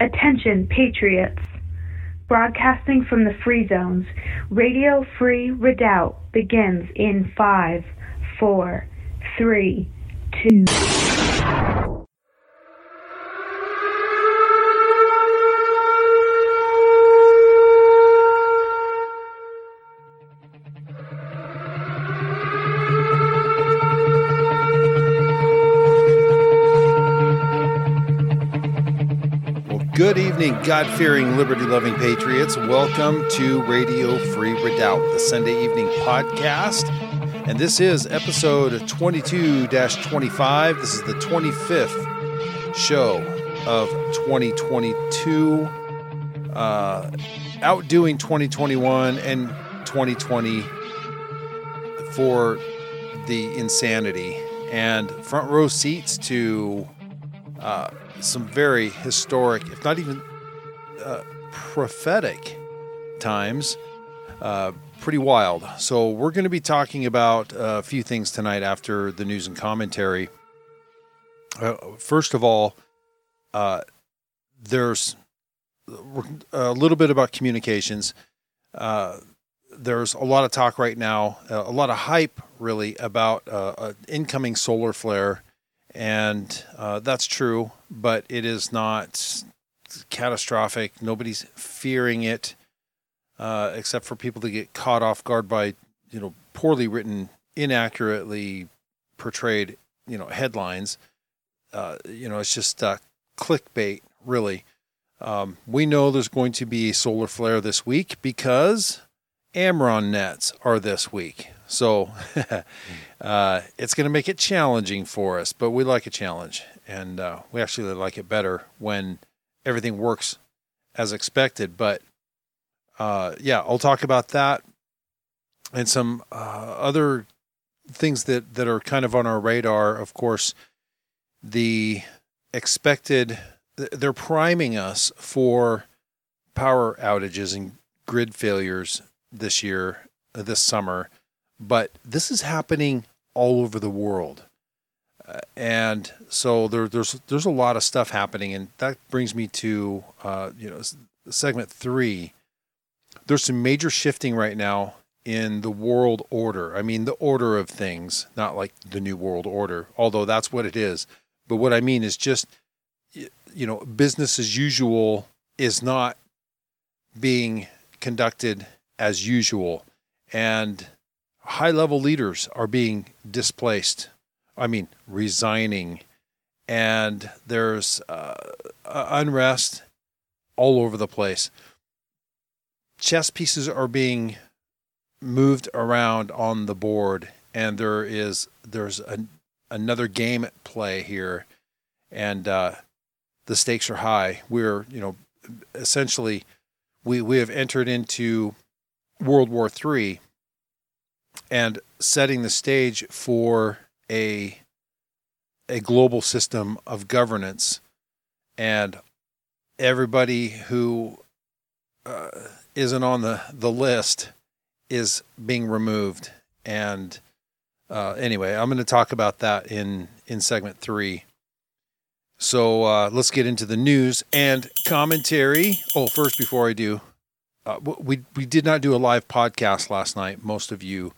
Attention, Patriots! Broadcasting from the Free Zones, Radio Free Redoubt begins in five, four, three, two. God fearing, liberty loving patriots. Welcome to Radio Free Redoubt, the Sunday evening podcast. And this is episode 22 25. This is the 25th show of 2022, uh, outdoing 2021 and 2020 for the insanity and front row seats to. Uh, some very historic, if not even uh, prophetic times. Uh, pretty wild. So, we're going to be talking about a few things tonight after the news and commentary. Uh, first of all, uh, there's a little bit about communications. Uh, there's a lot of talk right now, a lot of hype, really, about uh, an incoming solar flare and uh, that's true, but it is not catastrophic. Nobody's fearing it, uh, except for people that get caught off guard by you know poorly written, inaccurately portrayed you know headlines. Uh, you know, it's just uh, clickbait, really. Um, we know there's going to be a solar flare this week because AmRRON nets are this week. So uh, it's going to make it challenging for us, but we like a challenge. And uh, we actually like it better when everything works as expected. But uh, yeah, I'll talk about that and some uh, other things that, that are kind of on our radar. Of course, the expected, they're priming us for power outages and grid failures this year, this summer but this is happening all over the world. And so there, there's there's a lot of stuff happening, and that brings me to uh, you know segment three. There's some major shifting right now in the world order. I mean the order of things, not like the new world order, although that's what it is. But what I mean is just you know business as usual is not being conducted as usual, and high level leaders are being displaced. I mean, resigning. And there's uh, unrest all over the place. Chess pieces are being moved around on the board, and there is there's a, another game at play here, and uh, the stakes are high. We're you know essentially we we have entered into World War Three, and setting the stage for a a global system of governance. And everybody who uh, not on the, the list is being removed. And uh, anyway i'm going to talk about that in in segment three. So uh, let's get into the news and commentary. Oh first before i do uh, we we did not do a live podcast last night most of you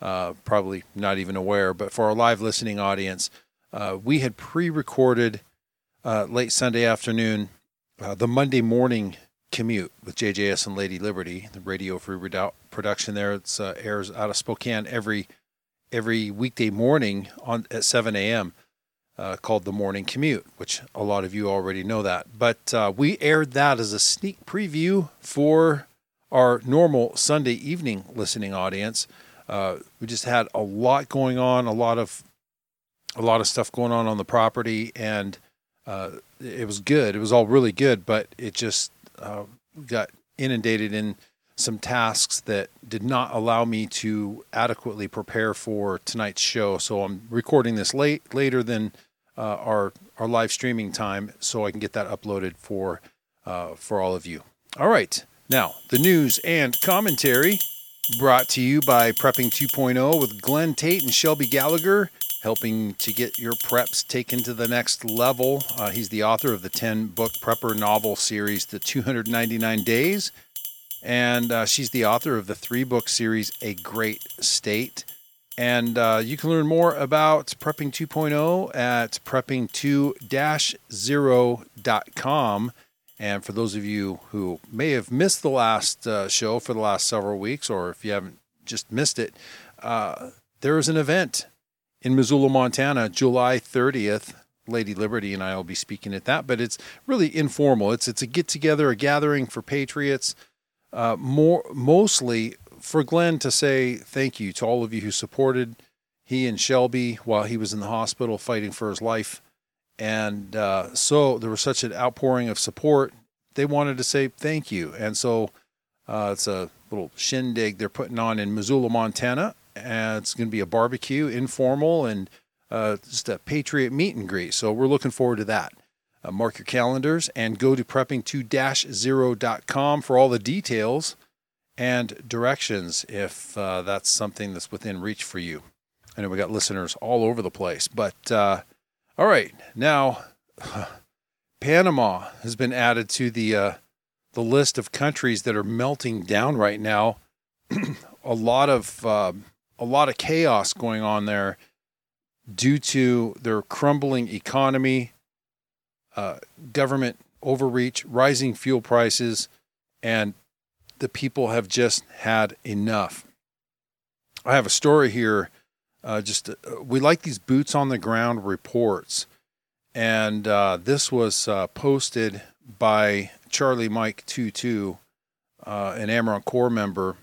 uh, probably not even aware, but for our live listening audience, uh, we had pre recorded uh, late Sunday afternoon uh, the Monday morning commute with JJS and Lady Liberty, the Radio Free Redoubt production there. It uh, airs out of Spokane every every weekday morning on at 7 a.m. Called the Morning Commute, which a lot of you already know that. But we aired that as a sneak preview for our normal Sunday evening listening audience. Uh, we just had a lot going on, a lot of a lot of stuff going on on the property, and uh, it was good. It was all really good, but it just uh, got inundated in some tasks that did not allow me to adequately prepare for tonight's show. So I'm recording this late, later than uh, our our live streaming time, so I can get that uploaded for uh, for all of you. All right, now the news and commentary. Brought to you by Prepping 2.0 with Glenn Tate and Shelby Gallagher, helping to get your preps taken to the next level. Uh, he's the author of the 10 book prepper novel series, The 299 Days, and uh, she's the author of the three book series, A Great State. And uh, you can learn more about Prepping 2.0 at prepping2-0.com. And for those of you who may have missed the last uh, show for the last several weeks, or if you haven't just missed it, uh, there is an event in Missoula, Montana, July 30th. Lady Liberty and I will be speaking at that, but it's really informal. It's it's a get together, a gathering for patriots, uh, more mostly for Glenn to say thank you to all of you who supported he and Shelby while he was in the hospital fighting for his life. And uh, so there was such an outpouring of support. They wanted to say thank you. And so uh, it's a little shindig they're putting on in Missoula, Montana. And it's going to be a barbecue, informal, and uh, just a Patriot meet and greet. So we're looking forward to that. Uh, mark your calendars and go to prepping2-0.com for all the details and directions if uh, that's something that's within reach for you. I know we got listeners all over the place, but uh, all right, now Panama has been added to the uh, the list of countries that are melting down right now. a lot of uh, a lot of chaos going on there due to their crumbling economy, uh, government overreach, rising fuel prices, and the people have just had enough. I have a story here uh, just uh, we like these boots on the ground reports, and uh, this was uh, posted by Charlie Mike Two Two, uh, an AmRRON Corps member.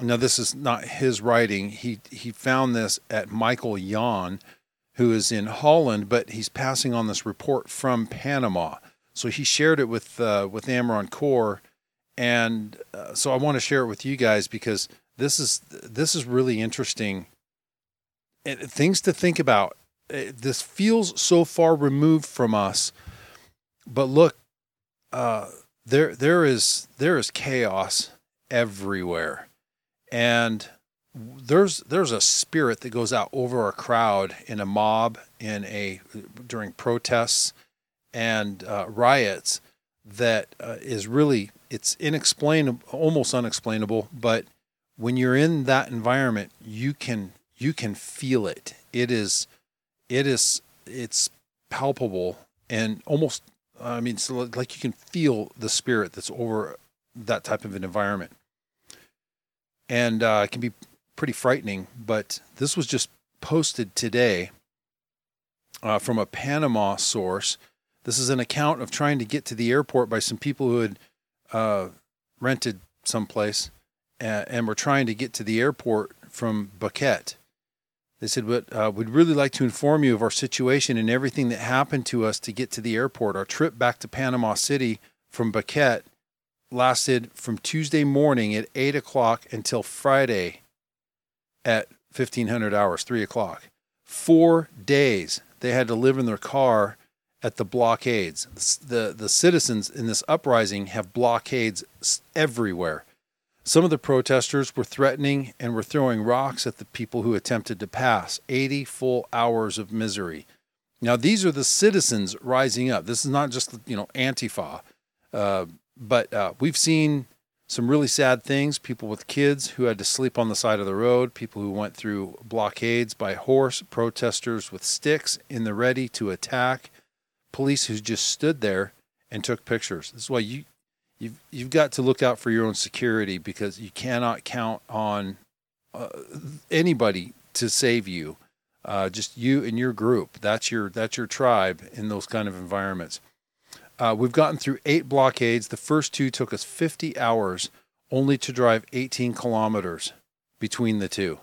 Now this is not his writing. He he found this at Michael Jan, who is in Holland, but he's passing on this report from Panama. So he shared it with uh, with AmRRON Corps, and so I want to share it with you guys because this is this is really interesting things to think about. This feels so far removed from us, but look, uh, there there is there is chaos everywhere, and there's there's a spirit that goes out over a crowd in a mob in a during protests and uh, riots that uh, is really it's inexplainable almost unexplainable but when you're in that environment you can you can feel it. It is, it is, it's palpable and almost. I mean, so like you can feel the spirit that's over that type of an environment, and uh, it can be pretty frightening. But this was just posted today uh, from a Panama source. This is an account of trying to get to the airport by some people who had uh, rented someplace and, and were trying to get to the airport from Boquete. They said, but uh, we'd really like to inform you of our situation and everything that happened to us to get to the airport. Our trip back to Panama City from Boquete lasted from Tuesday morning at 8 o'clock until Friday at 1500 hours, 3 o'clock. Four days they had to live in their car at the blockades. The, the citizens in this uprising have blockades everywhere. Some of the protesters were threatening and were throwing rocks at the people who attempted to pass. 80 full hours of misery. Now, these are the citizens rising up. This is not just, you know, Antifa. Uh, but uh, we've seen some really sad things people with kids who had to sleep on the side of the road, people who went through blockades by horse, protesters with sticks in the ready to attack, police who just stood there and took pictures. This is why you you've you've got to look out for your own security because you cannot count on uh, anybody to save you. Uh, just you and your group. That's your that's your tribe in those kind of environments. Uh, we've gotten through eight blockades. The first two took us 50 hours, only to drive 18 kilometers between the two.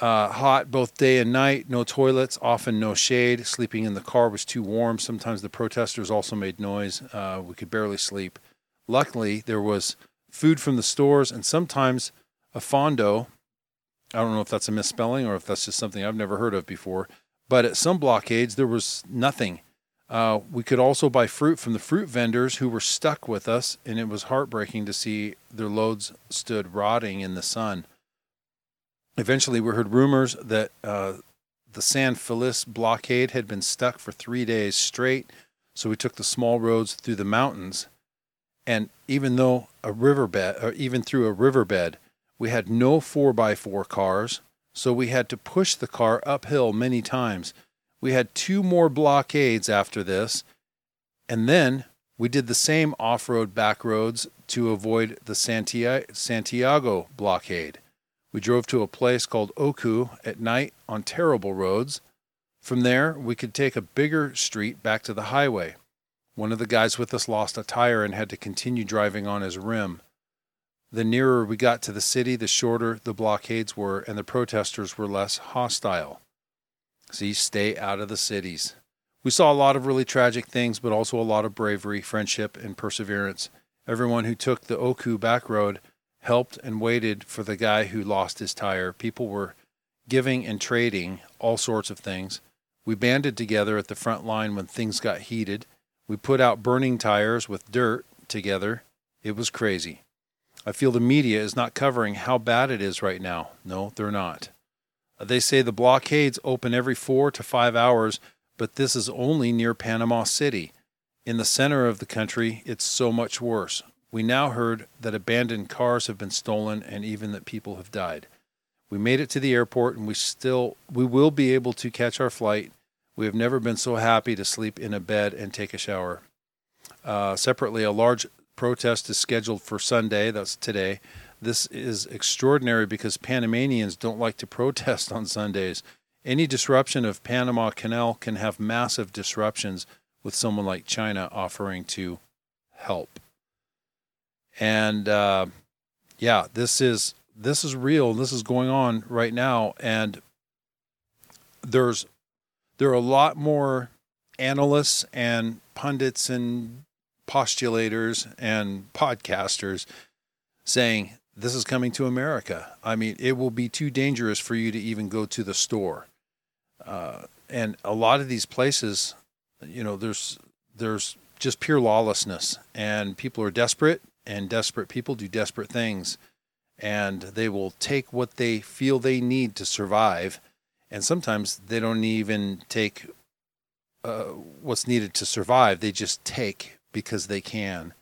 Uh, hot both day and night, no toilets, often no shade. Sleeping in the car was too warm. Sometimes the protesters also made noise. Uh, we could barely sleep. Luckily, there was food from the stores and sometimes a fondo. I don't know if that's a misspelling or if that's just something I've never heard of before. But at some blockades, there was nothing. Uh, we could also buy fruit from the fruit vendors who were stuck with us, and it was heartbreaking to see their loads stood rotting in the sun. Eventually, we heard rumors that uh, the San Félix blockade had been stuck for three days straight, so we took the small roads through the mountains. And even though a riverbed, or even through a riverbed, we had no 4x4 cars, so we had to push the car uphill many times. We had two more blockades after this, and then we did the same off road back roads to avoid the Santiago blockade. We drove to a place called Ocú at night on terrible roads. From there, we could take a bigger street back to the highway. One of the guys with us lost a tire and had to continue driving on his rim. The nearer we got to the city, the shorter the blockades were, and the protesters were less hostile. See, stay out of the cities. We saw a lot of really tragic things, but also a lot of bravery, friendship, and perseverance. Everyone who took the Ocú back road helped and waited for the guy who lost his tire. People were giving and trading all sorts of things. We banded together at the front line when things got heated. We put out burning tires with dirt together. It was crazy. I feel the media is not covering how bad it is right now. No, they're not. They say the blockades open every four to five hours, but this is only near Panama City. In the center of the country, it's so much worse. We now heard that abandoned cars have been stolen and even that people have died. We made it to the airport and we still we will be able to catch our flight. We have never been so happy to sleep in a bed and take a shower. Uh, separately, a large protest is scheduled for Sunday. That's today. This is extraordinary because Panamanians don't like to protest on Sundays. Any disruption of Panama Canal can have massive disruptions with someone like China offering to help and uh, yeah, this is this is real. This is going on right now, and there's there are a lot more analysts and pundits and postulators and podcasters saying this is coming to America. I mean, it will be too dangerous for you to even go to the store. Uh, and a lot of these places, you know, there's there's just pure lawlessness, and people are desperate and desperate people do desperate things and they will take what they feel they need to survive and sometimes they don't even take uh, what's needed to survive. They just take because they can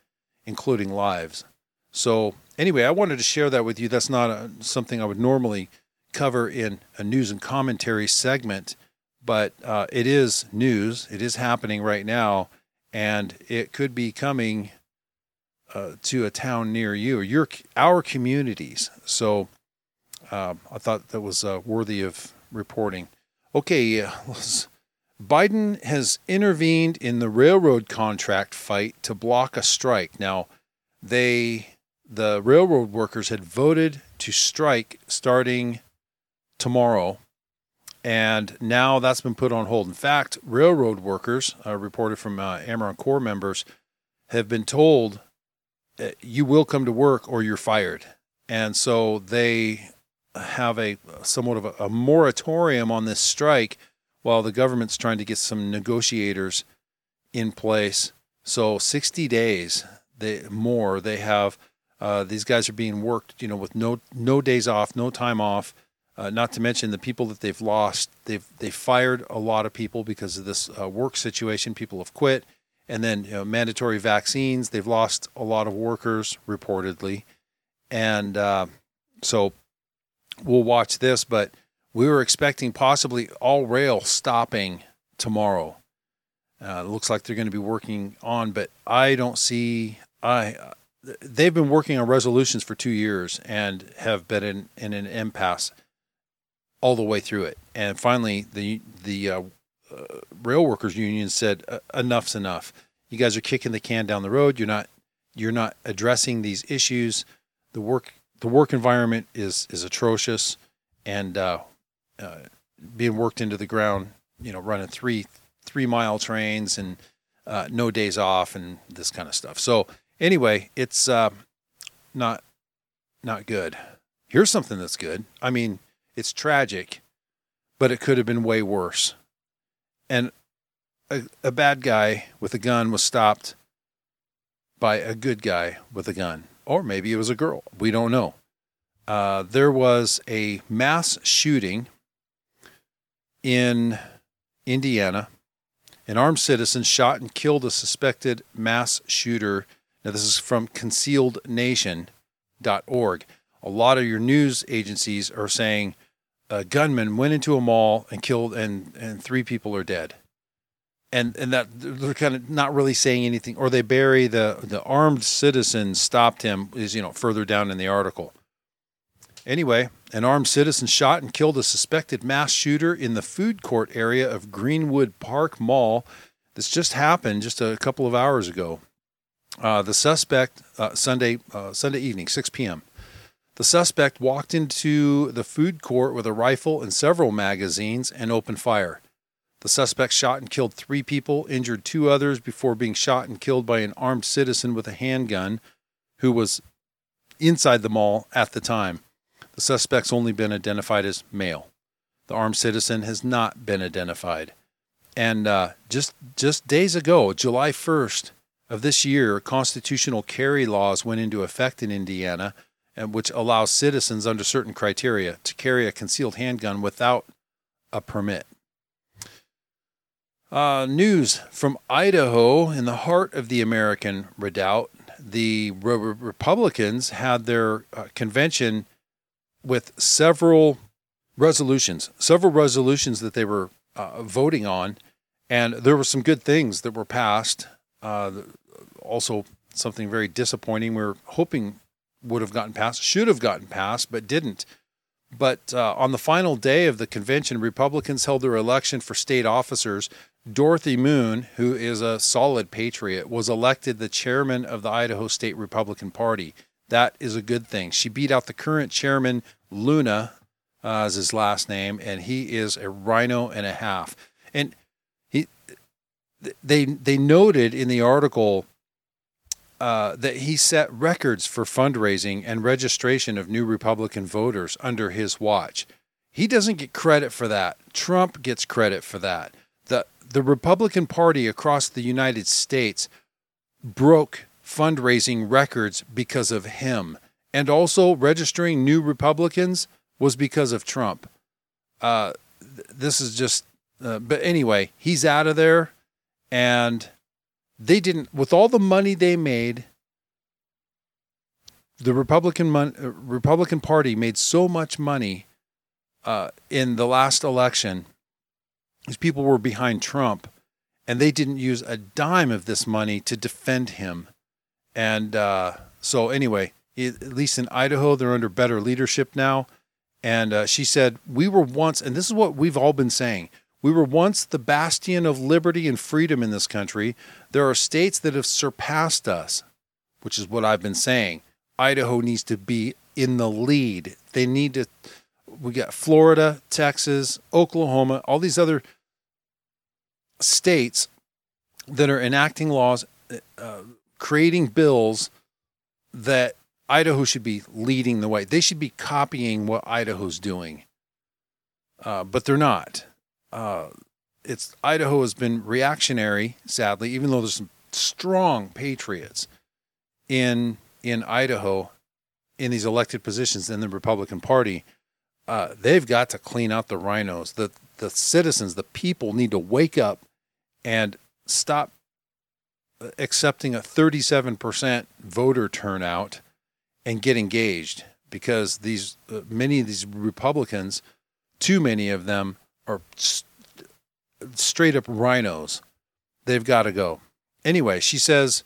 including lives. So anyway i wanted to share that with you. That's not a, something i would normally cover in a news and commentary segment but uh, it is news. It is happening right now and it could be coming uh, to a town near you your our communities. So uh, I thought that was uh, worthy of reporting. Okay, Biden has intervened in the railroad contract fight to block a strike. Now, they the railroad workers had voted to strike starting tomorrow, and now that's been put on hold. In fact, railroad workers, uh, reported from uh, Corps members, have been told uh, you will come to work or you're fired. And so they have a somewhat of a, a moratorium on this strike while the government's trying to get some negotiators in place. So 60 days they more they have uh, these guys are being worked, you know, with no no days off, no time off. Uh, not to mention the people that they've lost. They've they fired a lot of people because of this uh, work situation. People have quit and then you know, mandatory vaccines. They've lost a lot of workers reportedly, and uh, so we'll watch this. But we were expecting possibly all rail stopping tomorrow. Uh, it looks like they're going to be working on, but I don't see. I they've been working on resolutions for two years and have been in, in an impasse all the way through it. And finally, the the uh, rail workers union said uh, enough's enough. You guys are kicking the can down the road. You're not you're not addressing these issues. The work the work environment is is atrocious, and uh, uh, being worked into the ground. You know, running three three mile trains and uh, no days off and this kind of stuff. So anyway, it's uh, not not good. Here's something that's good. I mean, it's tragic, but it could have been way worse. And a, a bad guy with a gun was stopped by a good guy with a gun, or maybe it was a girl. We don't know. Uh, there was a mass shooting in Indiana. An armed citizen shot and killed a suspected mass shooter. Now, this is from concealednation.org. A lot of your news agencies are saying a gunman went into a mall and killed, and, and three people are dead and and that they're kind of not really saying anything, or they bury the the armed citizen stopped him is you know further down in the article. Anyway, an armed citizen shot and killed a suspected mass shooter in the food court area of Greenwood Park Mall. This just happened just a couple of hours ago. Uh, the suspect uh, Sunday uh, Sunday evening, 6 p.m. The suspect walked into the food court with a rifle and several magazines and opened fire. The suspect shot and killed three people, injured two others before being shot and killed by an armed citizen with a handgun who was inside the mall at the time. The suspect's only been identified as male. The armed citizen has not been identified. And uh, just just days ago, July 1st of this year, constitutional carry laws went into effect in Indiana, and which allows citizens under certain criteria to carry a concealed handgun without a permit. Uh, news from Idaho, in the heart of the American redoubt, the Re- Republicans had their uh, convention with several resolutions, several resolutions that they were uh, voting on, and there were some good things that were passed. Uh, also, something very disappointing. We are hoping would have gotten passed, should have gotten passed, but didn't. But uh, on the final day of the convention, Republicans held their election for state officers Dorothy Moon, who is a solid patriot, was elected the chairman of the Idaho State Republican Party. That is a good thing. She beat out the current chairman, Luna, uh, is his last name, and he is a RINO and a half. And he, they they noted in the article uh, that he set records for fundraising and registration of new Republican voters under his watch. He doesn't get credit for that. Trump gets credit for that the the Republican Party across the United States broke fundraising records because of him. And also, registering new Republicans was because of Trump. Uh, this is just, uh, but anyway, he's out of there. And they didn't, with all the money they made, the Republican mon- uh, Republican Party made so much money uh, in the last election these people were behind Trump, and they didn't use a dime of this money to defend him. And uh, so, anyway, at least in Idaho, they're under better leadership now. And uh, she said, We were once, and this is what we've all been saying we were once the bastion of liberty and freedom in this country. There are states that have surpassed us, which is what I've been saying. Idaho needs to be in the lead. They need to we got Florida, Texas, Oklahoma, all these other states that are enacting laws, uh, creating bills that Idaho should be leading the way. They should be copying what Idaho's doing, uh, but they're not. Uh, it's Idaho has been reactionary, sadly, even though there's some strong patriots in in Idaho in these elected positions in the Republican Party uh, they've got to clean out the RINOs. The the citizens, the people need to wake up and stop uh, accepting a 37% voter turnout and get engaged because these uh, many of these Republicans, too many of them st- straight up RINOs. They've got to go. Anyway, she says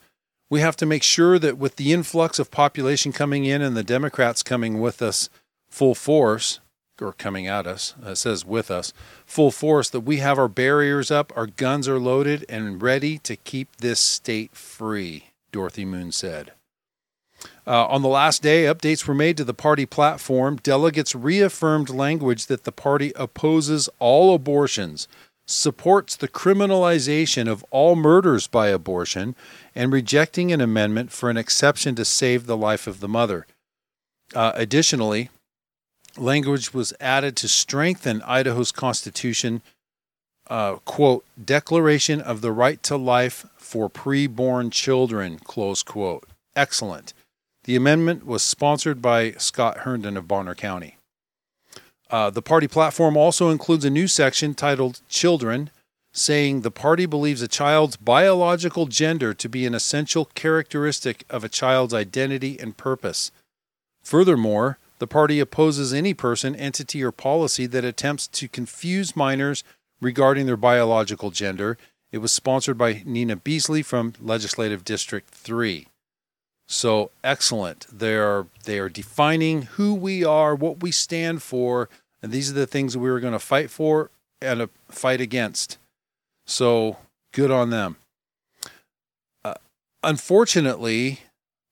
we have to make sure that with the influx of population coming in and the Democrats coming with us full force, or coming at us, uh, it says with us, full force, that we have our barriers up, our guns are loaded, and ready to keep this state free, Dorothy Moon said. Uh, on the last day, updates were made to the party platform. Delegates reaffirmed language that the party opposes all abortions, supports the criminalization of all murders by abortion, and rejecting an amendment for an exception to save the life of the mother. Uh, additionally, language was added to strengthen Idaho's constitution uh, quote, Declaration of the Right to Life for Preborn Children, close quote. Excellent. The amendment was sponsored by Scott Herndon of Bonner County. Uh, the party platform also includes a new section titled Children, saying the party believes a child's biological gender to be an essential characteristic of a child's identity and purpose. Furthermore, the party opposes any person, entity, or policy that attempts to confuse minors regarding their biological gender. It was sponsored by Nina Beasley from Legislative District 3. So excellent. They are they are defining who we are, what we stand for, and these are the things that we are going to fight for and uh, fight against. So good on them. Uh, unfortunately,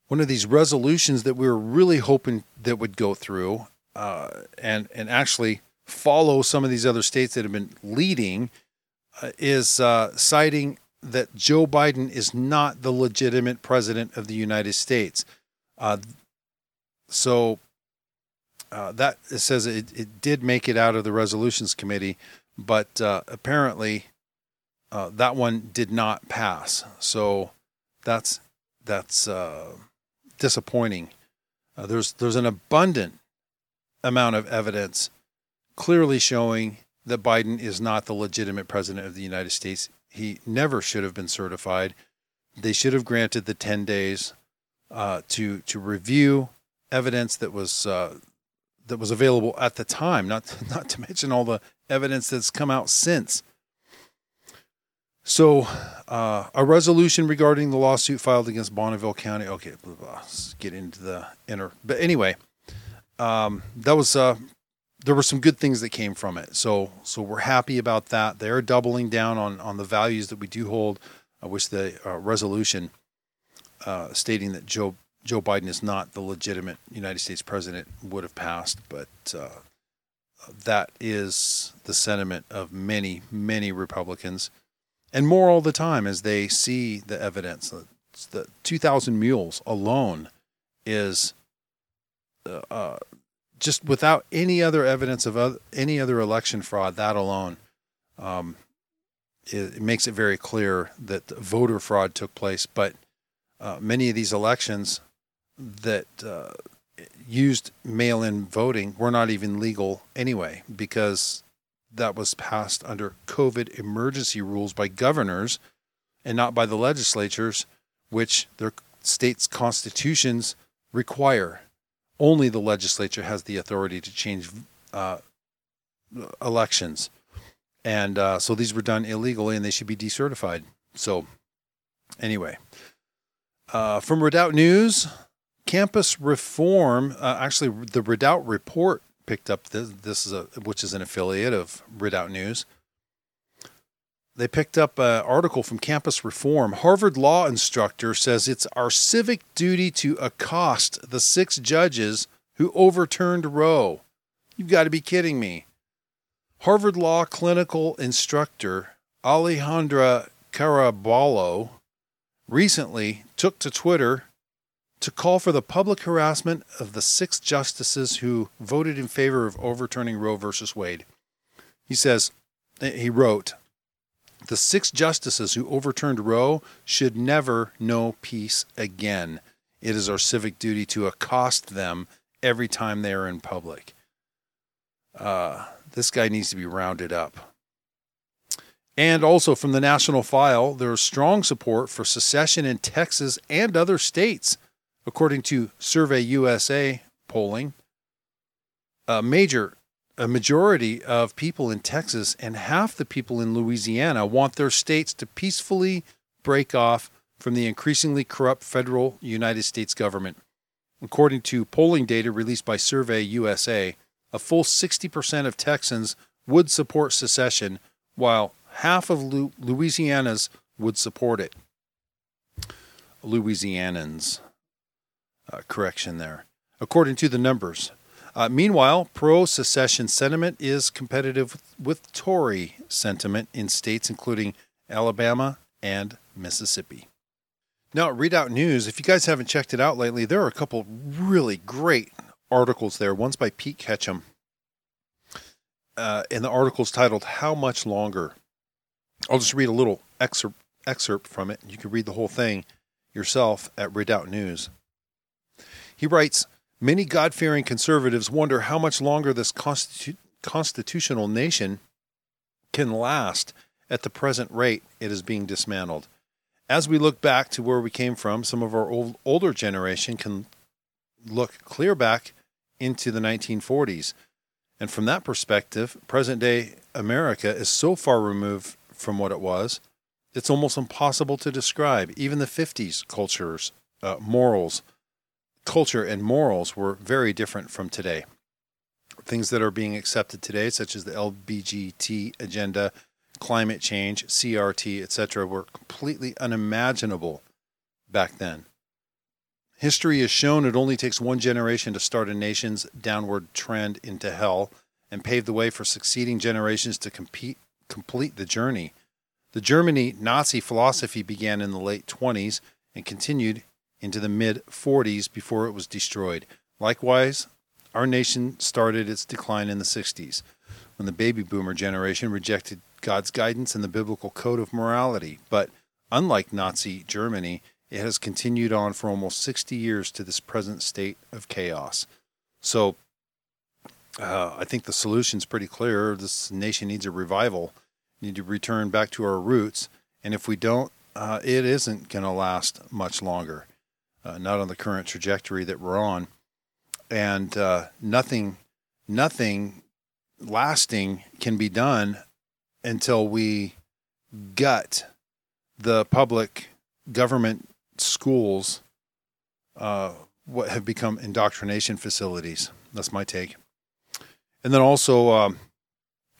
one of these resolutions that we were really hoping that would go through uh, and and actually follow some of these other states that have been leading uh, is uh, citing that Joe Biden is not the legitimate president of the United States. Uh, so uh, that it says it, it did make it out of the resolutions committee, but uh, apparently uh, that one did not pass. So that's that's uh, disappointing. Uh, there's there's an abundant amount of evidence clearly showing that Biden is not the legitimate president of the United States he never should have been certified. They should have granted the 10 days uh, to to review evidence that was uh, that was available at the time. Not not to mention all the evidence that's come out since. So, uh, a resolution regarding the lawsuit filed against Bonneville County. Okay, blah, blah, let's get into the inner. But anyway, um, that was uh, there were some good things that came from it. So so we're happy about that. They're doubling down on on the values that we do hold. I wish the uh, resolution uh, stating that Joe Joe Biden is not the legitimate United States president would have passed, but uh, that is the sentiment of many many Republicans, and more all the time as they see the evidence. The 2,000 mules alone is uh, uh just without any other evidence of other, any other election fraud, that alone, um, it, it, makes it very clear that voter fraud took place. But uh, many of these elections that uh, used mail-in voting were not even legal anyway because that was passed under COVID emergency rules by governors and not by the legislatures, which their states' constitutions require only the legislature has the authority to change uh, elections. And uh, so these were done illegally and they should be decertified. So, anyway, uh, from Redoubt News, campus reform. Uh, actually, the Redoubt Report picked up this. This is a which is an affiliate of Redoubt News they picked up an article from Campus Reform. Harvard law instructor says it's our civic duty to accost the six judges who overturned Roe. You've got to be kidding me. Harvard law clinical instructor Alejandra Caraballo recently took to Twitter to call for the public harassment of the six justices who voted in favor of overturning Roe v. Wade. He says, he wrote, the six justices who overturned Roe should never know peace again. It is our civic duty to accost them every time they are in public. Uh, this guy needs to be rounded up. And also from the National File, there is strong support for secession in Texas and other states, according to Survey USA polling. A major a majority of people in Texas and half the people in Louisiana want their states to peacefully break off from the increasingly corrupt federal United States government. According to polling data released by Survey USA, a full 60% of Texans would support secession, while half of Louisiana's would support it. Louisianans. Uh, correction there. According to the numbers, uh, meanwhile, pro secession sentiment is competitive with Tory sentiment in states including Alabama and Mississippi. Now, Redoubt News, if you guys haven't checked it out lately, there are a couple really great articles there. One's by Pete Ketchum. Uh, and the article's titled How Much Longer? I'll just read a little excerpt, excerpt from it. You can read the whole thing yourself at Redoubt News. He writes Many God fearing conservatives wonder how much longer this constitu- constitutional nation can last at the present rate it is being dismantled. As we look back to where we came from, some of our old, older generation can look clear back into the 1940s. And from that perspective, present day America is so far removed from what it was, it's almost impossible to describe. Even the 50s cultures, uh, morals, culture and morals were very different from today. Things that are being accepted today, such as the LBGT agenda, climate change, CRT, etc., were completely unimaginable back then. History has shown it only takes one generation to start a nation's downward trend into hell and pave the way for succeeding generations to compete, complete the journey. The Germany Nazi philosophy began in the late 20s and continued into the mid 40s before it was destroyed. Likewise, our nation started its decline in the 60s when the baby boomer generation rejected God's guidance and the biblical code of morality. But unlike Nazi Germany, it has continued on for almost 60 years to this present state of chaos. So uh, I think the solution is pretty clear. This nation needs a revival. We need to return back to our roots. And if we don't, uh, it isn't going to last much longer uh, not on the current trajectory that we're on, and uh, nothing, nothing lasting can be done until we gut the public government schools. Uh, what have become indoctrination facilities. That's my take. And then also, um,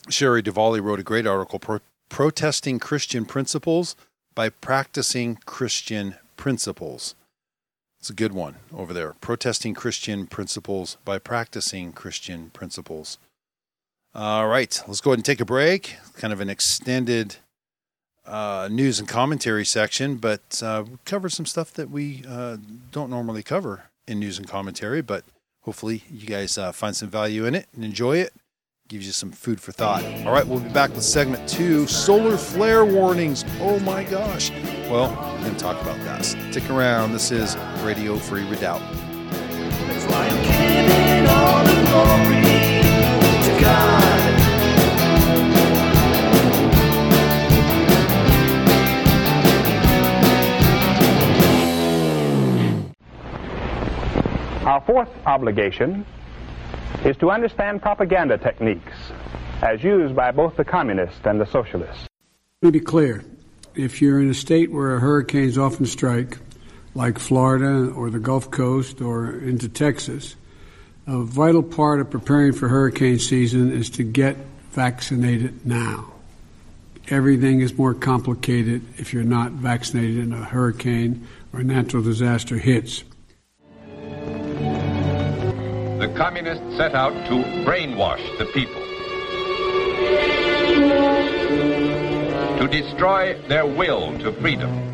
Sherry Diwali wrote a great article pro- protesting Christian principles by practicing Christian principles. It's a good one over there. Protesting Christian principles by practicing Christian principles. All right, let's go ahead and take a break. Kind of an extended uh, news and commentary section, but uh, cover some stuff that we uh, don't normally cover in news and commentary. But hopefully, you guys uh, find some value in it and enjoy it. Gives you some food for thought. All right, we'll be back with segment two solar flare warnings. Oh my gosh. Well, we're going to talk about that. Stick around. This is Radio Free Redoubt. Our fourth obligation is to understand propaganda techniques as used by both the communists and the socialists. Let me be clear. If you're in a state where hurricanes often strike, like Florida or the Gulf Coast or into Texas, a vital part of preparing for hurricane season is to get vaccinated now. Everything is more complicated if you're not vaccinated in a hurricane or a natural disaster hits. The communists set out to brainwash the people, to destroy their will to freedom.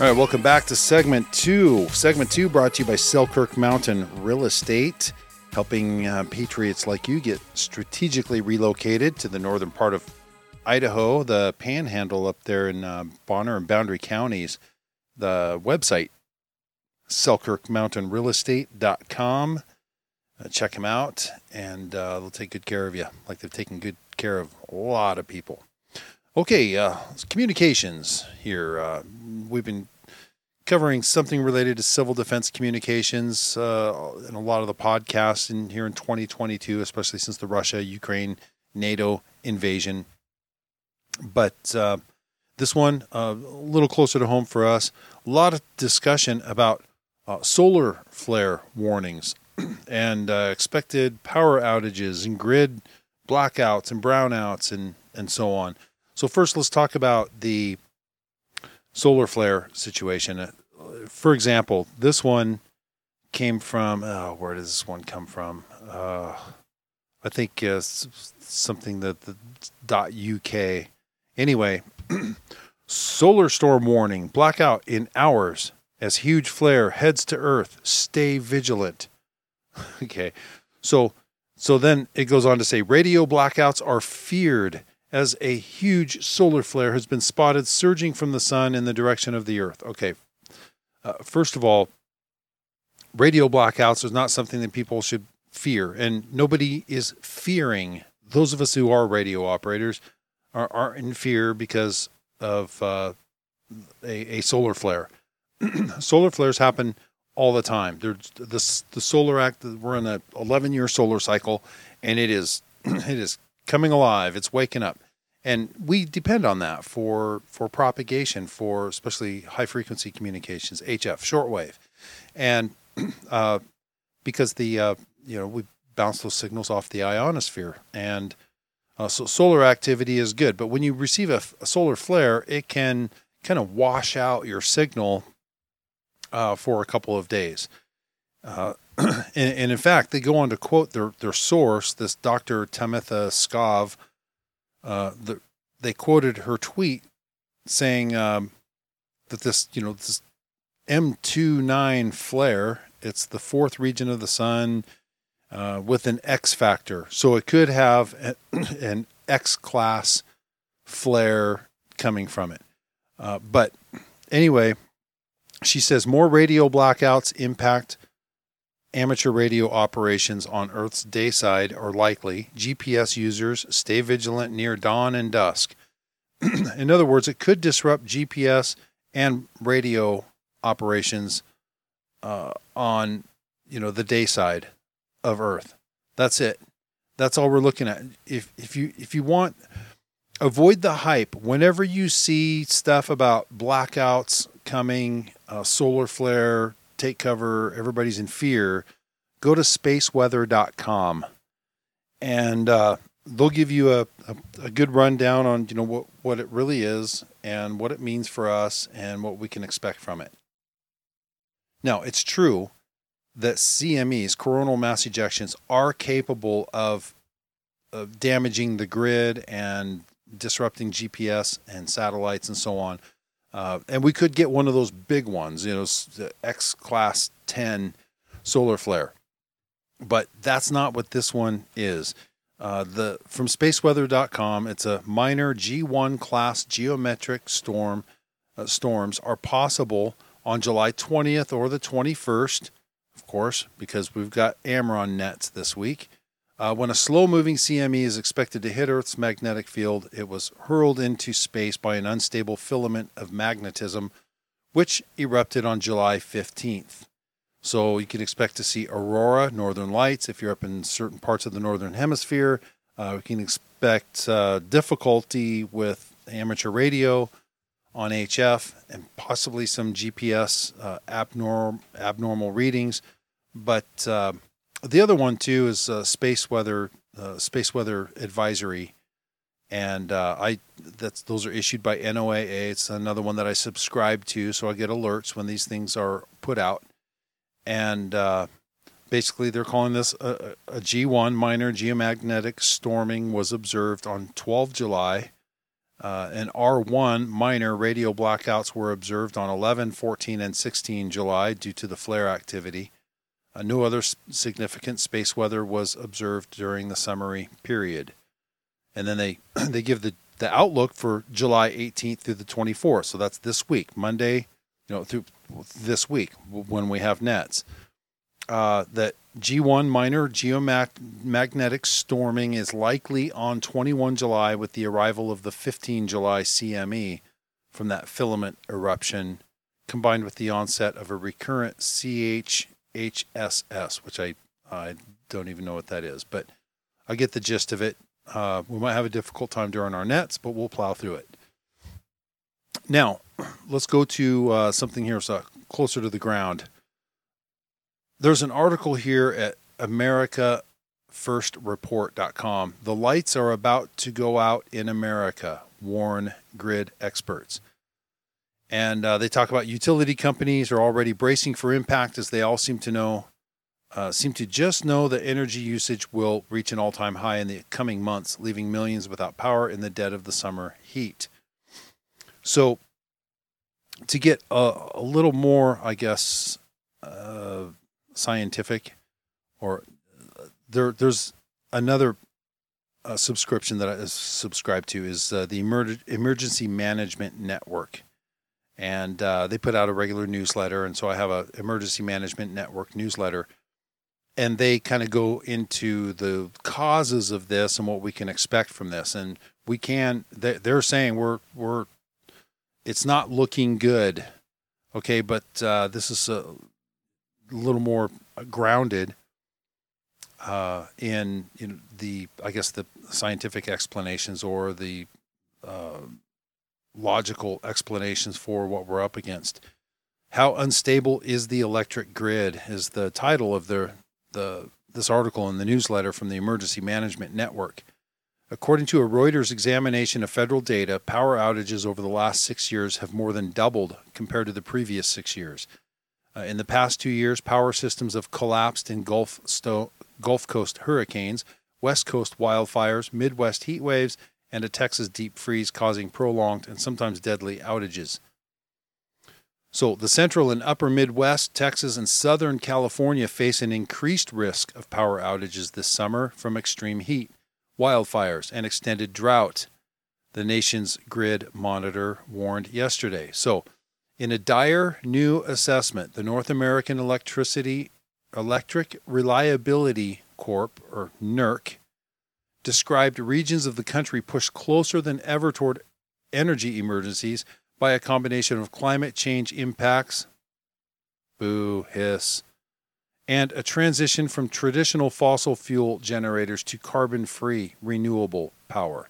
All right, welcome back to segment two. Segment two brought to you by Selkirk Mountain Real Estate, helping uh, patriots like you get strategically relocated to the northern part of Idaho, the panhandle up there in uh, Bonner and Boundary counties. The website, selkirkmountainrealestate.com. Uh, check them out, and uh, they'll take good care of you, like they've taken good care of a lot of people. Okay, uh, communications here. Uh, we've been covering something related to civil defense communications uh, in a lot of the podcasts in here in 2022, especially since the Russia Ukraine NATO invasion. But uh, this one, uh, a little closer to home for us, a lot of discussion about uh, solar flare warnings and uh, expected power outages and grid blackouts and brownouts and, and so on. So, first, let's talk about the solar flare situation. Uh, For example, this one came from, oh, where does this one come from? Uh, I think uh, something that the UK. Anyway, solar storm warning, blackout in hours as huge flare heads to Earth. Stay vigilant. okay, so so then it goes on to say radio blackouts are feared as a huge solar flare has been spotted surging from the sun in the direction of the Earth. Okay, uh, first of all, radio blackouts is not something that people should fear, and nobody is fearing. Those of us who are radio operators are, are in fear because of uh, a, a solar flare. solar flares happen all the time. The solar act. We're in a 11 year solar cycle, and it is it is coming alive. It's waking up, and we depend on that for for propagation, for especially high frequency communications, HF, shortwave, and uh, because the uh, you know we bounce those signals off the ionosphere, and uh, so solar activity is good. But when you receive a, solar flare, it can kind of wash out your signal uh, for a couple of days. Uh, and, and in fact, they go on to quote their, their source, this Dr. Tamitha Skov. Uh, the, they quoted her tweet saying um, that this, you know, this M29 flare, it's the fourth region of the sun uh, with an X factor. So it could have a, an X class flare coming from it. Uh, but anyway, she says more radio blackouts impact amateur radio operations on Earth's day side are likely. GPS users stay vigilant near dawn and dusk. In other words, it could disrupt GPS and radio operations uh, on you know the day side of Earth. That's it. That's all we're looking at. If if you if you want avoid the hype whenever you see stuff about blackouts coming, uh, solar flare, take cover, everybody's in fear, go to spaceweather.com and uh, they'll give you a, a, a good rundown on you know what, what it really is and what it means for us and what we can expect from it. Now, it's true that CMEs, coronal mass ejections, are capable of, of damaging the grid and disrupting GPS and satellites and so on. Uh, and we could get one of those big ones, you know, the X class 10 solar flare. But that's not what this one is. Uh, the from spaceweather.com, it's a minor G1 class geomagnetic storm. Uh, storms are possible on July 20th or the 21st, of course, because we've got AmRRON nets this week. Uh, when a slow moving CME is expected to hit Earth's magnetic field, it was hurled into space by an unstable filament of magnetism, which erupted on July 15th. So you can expect to see aurora, northern lights if you're up in certain parts of the northern hemisphere. Uh, we can expect uh, difficulty with amateur radio on HF and possibly some GPS uh, abnormal abnormal readings. But uh, the other one too is uh, space weather uh, space weather advisory, and uh, I that's those are issued by NOAA. It's another one that I subscribe to, so I get alerts when these things are put out. And uh, basically, they're calling this a, a G1 minor geomagnetic storming was observed on 12 July. Uh, and R1 minor radio blackouts were observed on 11, 14, and 16 July due to the flare activity. Uh, no other significant space weather was observed during the summary period. And then they they give the, the outlook for July 18th through the 24th. So that's this week, Monday, you know, through this week when we have nets. Uh, that G1 minor geomagnetic storming is likely on 21 July with the arrival of the 15 July CME from that filament eruption combined with the onset of a recurrent CHHSS, which I, I don't even know what that is, but I get the gist of it. Uh, we might have a difficult time during our nets, but we'll plow through it. Now, let's go to uh, something here so closer to the ground. There's an article here at AmericaFirstReport.com. The lights are about to go out in America, warn grid experts. And uh, they talk about utility companies are already bracing for impact as they all seem to know, uh, seem to just know that energy usage will reach an all time high in the coming months, leaving millions without power in the dead of the summer heat. So, to get a, a little more, I guess, uh, scientific, or uh, there, there's another uh, subscription that I subscribe to is uh, the Emer- Emergency Management Network, and uh, they put out a regular newsletter, and so I have a Emergency Management Network newsletter, and they kind of go into the causes of this and what we can expect from this, and we can. they- They're saying we're we're it's not looking good. Okay, but uh, this is a little more grounded uh, in know, the, I guess, the scientific explanations or the uh, logical explanations for what we're up against. How unstable is the electric grid? Is the title of the the this article in the newsletter from the Emergency Management Network. According to a Reuters examination of federal data, power outages over the last six years have more than doubled compared to the previous six years. Uh, in the past two years, power systems have collapsed in Gulf, Sto- Gulf Coast hurricanes, West Coast wildfires, Midwest heat waves, and a Texas deep freeze causing prolonged and sometimes deadly outages. So, the central and upper Midwest, Texas, and southern California face an increased risk of power outages this summer from extreme heat wildfires, and extended drought, the nation's grid monitor warned yesterday. So, in a dire new assessment, the North American Electricity Electric Reliability Corp or NERC described regions of the country pushed closer than ever toward energy emergencies by a combination of climate change impacts, boo, hiss, and a transition from traditional fossil fuel generators to carbon free renewable power.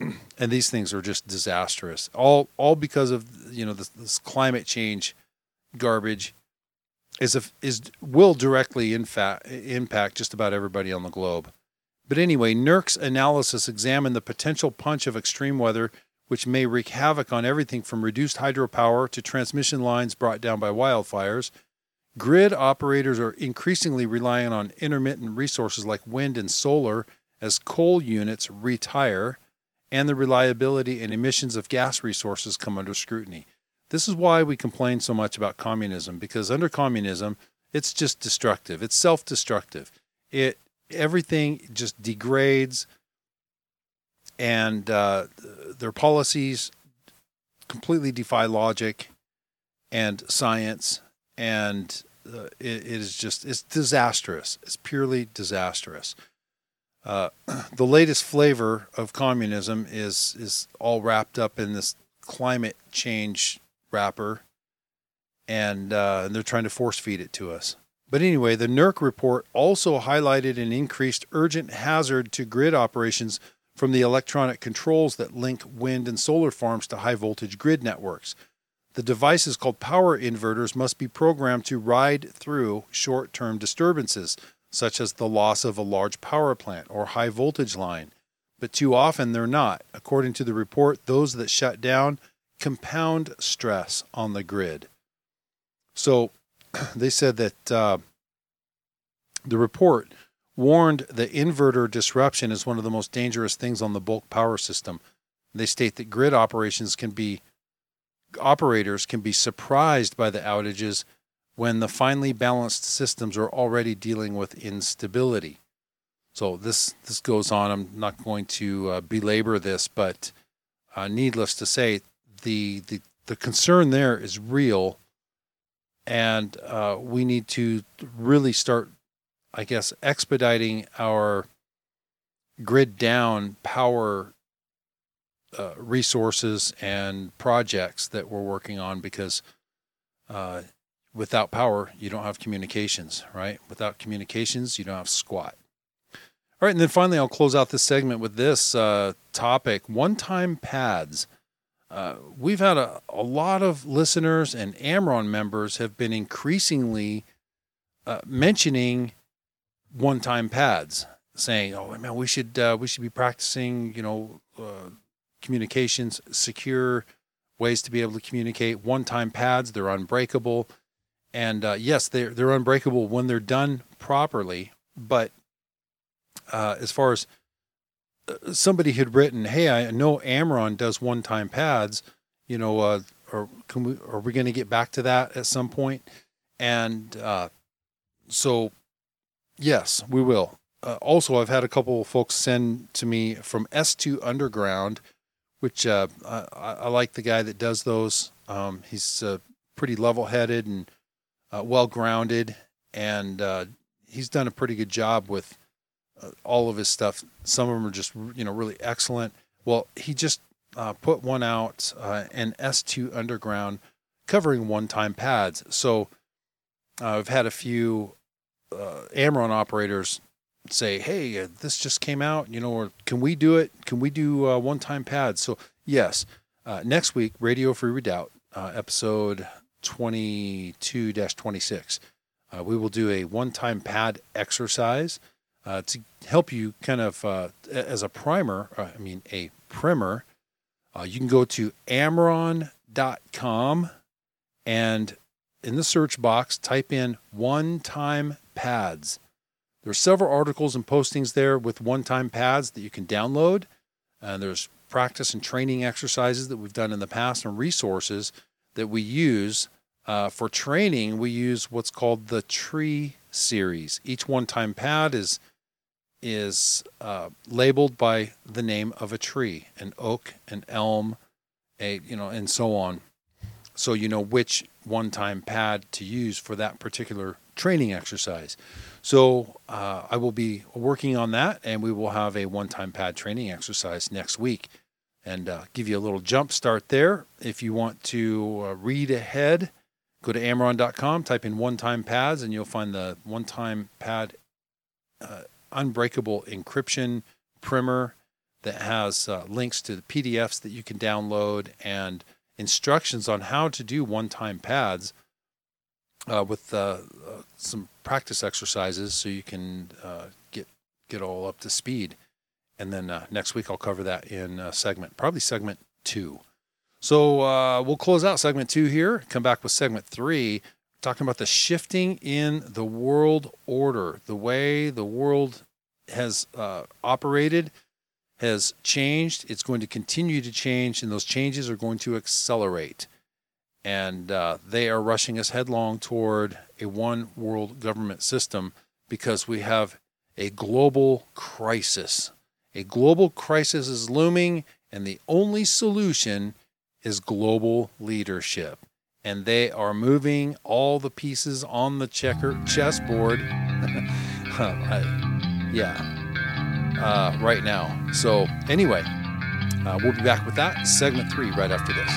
and these things are just disastrous. All all because of you know this, this climate change garbage is a, is will directly in fact impact just about everybody on the globe. But anyway, NERC's analysis examined the potential punch of extreme weather which may wreak havoc on everything from reduced hydropower to transmission lines brought down by wildfires. Grid operators are increasingly relying on intermittent resources like wind and solar as coal units retire and the reliability and emissions of gas resources come under scrutiny. This is why we complain so much about communism because under communism, it's just destructive. It's self-destructive. It everything just degrades and uh, their policies completely defy logic and science and uh, it, it is just it's disastrous. It's purely disastrous. Uh, the latest flavor of communism is is all wrapped up in this climate change wrapper and uh, they're trying to force feed it to us but anyway the NERC report also highlighted an increased urgent hazard to grid operations from the electronic controls that link wind and solar farms to high voltage grid networks. The devices called power inverters must be programmed to ride through short term disturbances, such as the loss of a large power plant or high voltage line. But too often they're not. According to the report, those that shut down compound stress on the grid. So they said that uh, the report warned that inverter disruption is one of the most dangerous things on the bulk power system. They state that grid operations can be operators can be surprised by the outages when the finely balanced systems are already dealing with instability. So this this goes on. I'm not going to uh, belabor this, but uh, needless to say, the the the concern there is real, and uh, we need to really start I guess, expediting our grid down power uh, resources and projects that we're working on because uh, without power, you don't have communications, right? Without communications, you don't have squat. All right, and then finally, I'll close out this segment with this uh, topic one time pads. Uh, we've had a, a lot of listeners and AmRRON members have been increasingly uh, mentioning one time pads, saying, "Oh man, we should uh, we should be practicing, you know, uh, communications, secure ways to be able to communicate. One time pads, they're unbreakable, and uh, yes, they're they're unbreakable when they're done properly. But uh, as far as somebody had written, "Hey, I know AmRRON does one time pads, you know, uh, or can we are we going to get back to that at some point?" And uh, so, yes, we will. Uh, also, I've had a couple of folks send to me from S2 Underground, which uh, I, I like the guy that does those. Um, he's uh, pretty level headed and uh, well grounded, and he's done a pretty good job with all of his stuff. Some of them are just you know really excellent. Well, he just uh, put one out, uh, an S2 Underground, covering one-time pads. So uh, I've had a few uh, AmRRON operators say, "Hey, uh, this just came out. You know, or can we do it? Can we do uh, one-time pads?" So yes, next week, Radio Free Redoubt, episode 22-26. Uh, we will do a one-time pad exercise uh, to help you kind of uh, as a primer. Uh, I mean, a primer. Uh, you can go to amrron.com and in the search box, type in one-time pads. There are several articles and postings there with one-time pads that you can download. And there's practice and training exercises that we've done in the past and resources that we use uh, for training. We use what's called the tree series. Each one-time pad is is uh, labeled by the name of a tree, an oak, an elm, a you know, and so on. So you know which one-time pad to use for that particular training exercise. So uh, I will be working on that, and we will have a one-time pad training exercise next week, and uh, give you a little jump start there. If you want to uh, read ahead, go to AmRRON.com, type in one-time pads, and you'll find the one-time pad uh, unbreakable encryption primer that has uh, links to the PDFs that you can download and instructions on how to do one-time pads uh, with uh, uh, some practice exercises so you can uh, get get all up to speed. And then uh, next week I'll cover that in segment, probably segment two. So we'll close out segment two here. Come back with segment three, talking about the shifting in the world order, the way the world has uh, operated has changed. It's going to continue to change, and those changes are going to accelerate. And uh, they are rushing us headlong toward a one world government system because we have a global crisis. A global crisis is looming, and the only solution is global leadership. And they are moving all the pieces on the checker chessboard. Yeah, uh, right now. So, anyway, uh, we'll be back with that segment three right after this.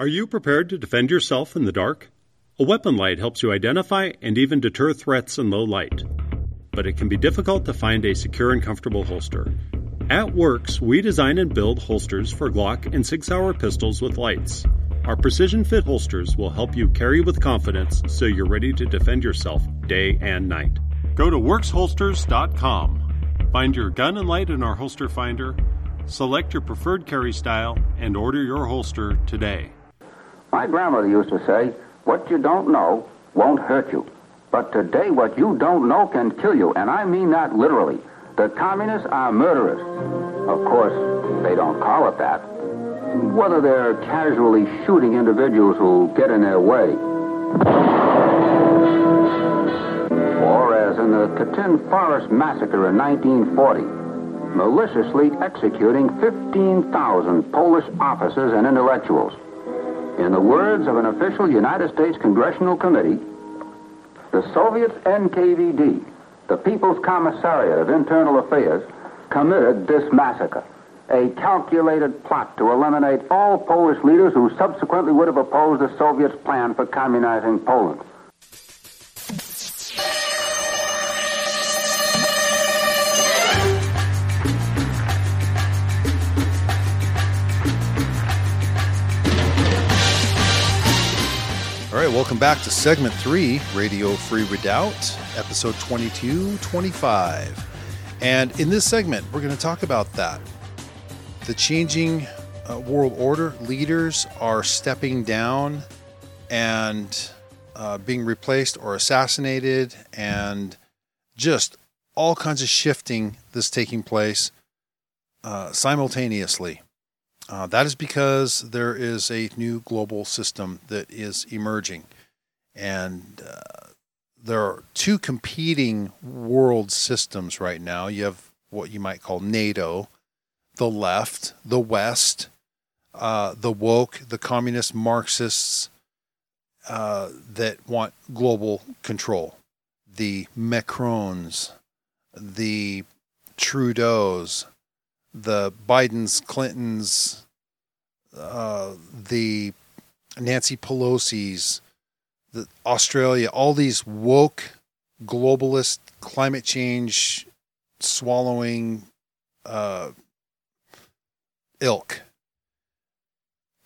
Are you prepared to defend yourself in the dark? A weapon light helps you identify and even deter threats in low light. But it can be difficult to find a secure and comfortable holster. At Works, we design and build holsters for Glock and Sig Sauer pistols with lights. Our precision fit holsters will help you carry with confidence so you're ready to defend yourself day and night. Go to worksholsters.com. Find your gun and light in our holster finder, select your preferred carry style, and order your holster today. My grandmother used to say, what you don't know won't hurt you. But today, what you don't know can kill you, and I mean that literally. The communists are murderers. Of course, they don't call it that. Whether they're casually shooting individuals who get in their way, or as in the Katyn Forest Massacre in 1940, maliciously executing 15,000 Polish officers and intellectuals. In the words of an official United States Congressional Committee, the Soviets' NKVD the People's Commissariat of Internal Affairs committed this massacre. A calculated plot to eliminate all Polish leaders who subsequently would have opposed the Soviets' plan for communizing Poland. Right, welcome back to segment three, Radio Free Redoubt, episode 2225. And in this segment, we're going to talk about that. The changing uh, world order, leaders are stepping down and uh, being replaced or assassinated, and just all kinds of shifting that's taking place uh, simultaneously. Uh, that is because there is a new global system that is emerging. And uh, there are two competing world systems right now. You have what you might call NATO, the left, the West, uh, the woke, the communist Marxists uh, that want global control, the Macrons, the Trudeaus, the Bidens, Clintons, uh, the Nancy Pelosi's, the Australia, all these woke, globalist, climate change swallowing uh, ilk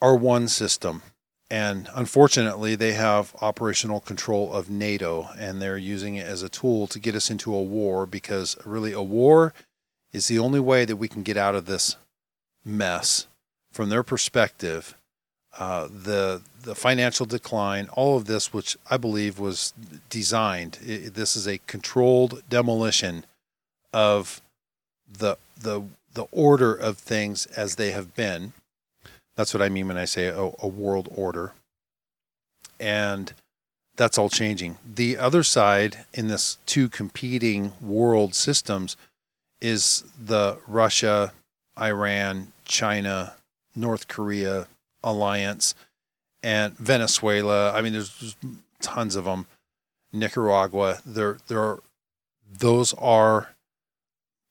are one system. And unfortunately, they have operational control of NATO and they're using it as a tool to get us into a war because really a war is the only way that we can get out of this mess from their perspective. Uh, the the financial decline, all of this, which I believe was designed, i this is a controlled demolition of the the the order of things as they have been. That's what I mean when I say a, a world order, and that's all changing. The other side in this two competing world systems is the Russia, Iran, China, North Korea alliance, and Venezuela. I mean, there's tons of them. Nicaragua. There, there are. Those are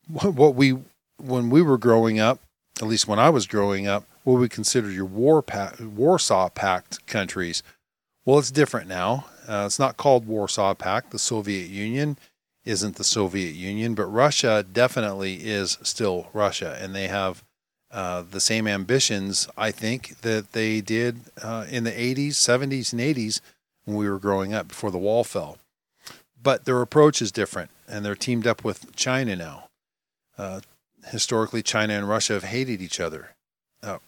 what we when we were growing up. At least when I was growing up, what we considered your war pact, Warsaw Pact countries. Well, it's different now. Uh, it's not called Warsaw Pact. The Soviet Union isn't the Soviet Union, but Russia definitely is still Russia, and they have uh, the same ambitions, I think, that they did uh, in the 80s, 70s, and 80s when we were growing up before the wall fell. But their approach is different, and they're teamed up with China now. Uh, historically, China and Russia have hated each other. Uh,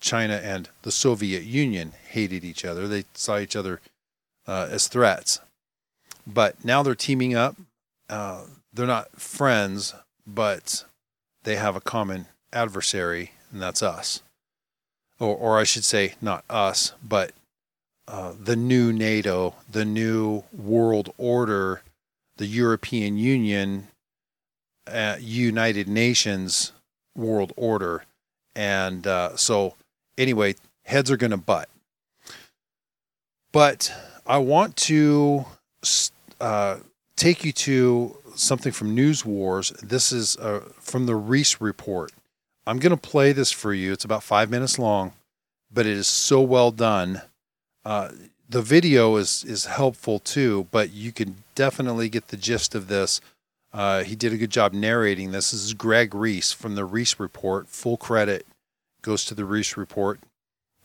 China and the Soviet Union hated each other. They saw each other uh, as threats. But now they're teaming up. Uh, they're not friends, but they have a common adversary, and that's us. Or, or I should say, not us, but uh, the new NATO, the new world order, the European Union, uh, United Nations world order. And uh, so, anyway, heads are going to butt. But I want to uh, take you to something from News Wars. This is uh, from the Reese report. I'm going to play this for you. It's about five minutes long, but it is so well done. Uh, the video is is helpful too, but you can definitely get the gist of this. Uh, he did a good job narrating this. This is Greg Reese from the Reese Report. Full credit goes to the Reese Report.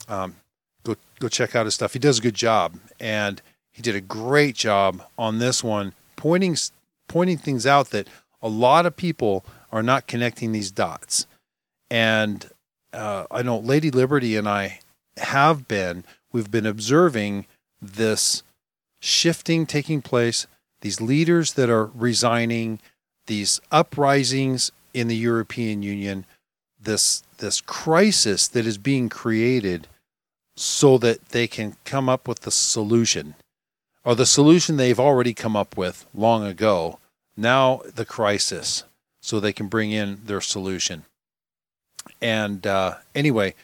Um, go go check out his stuff. He does a good job, and he did a great job on this one, pointing pointing things out that a lot of people are not connecting these dots. And uh, I know Lady Liberty and I have been. We've been observing this shifting taking place. These leaders that are resigning, these uprisings in the European Union, this this crisis that is being created so that they can come up with the solution or the solution they've already come up with long ago. Now the crisis, so they can bring in their solution. And uh, anyway,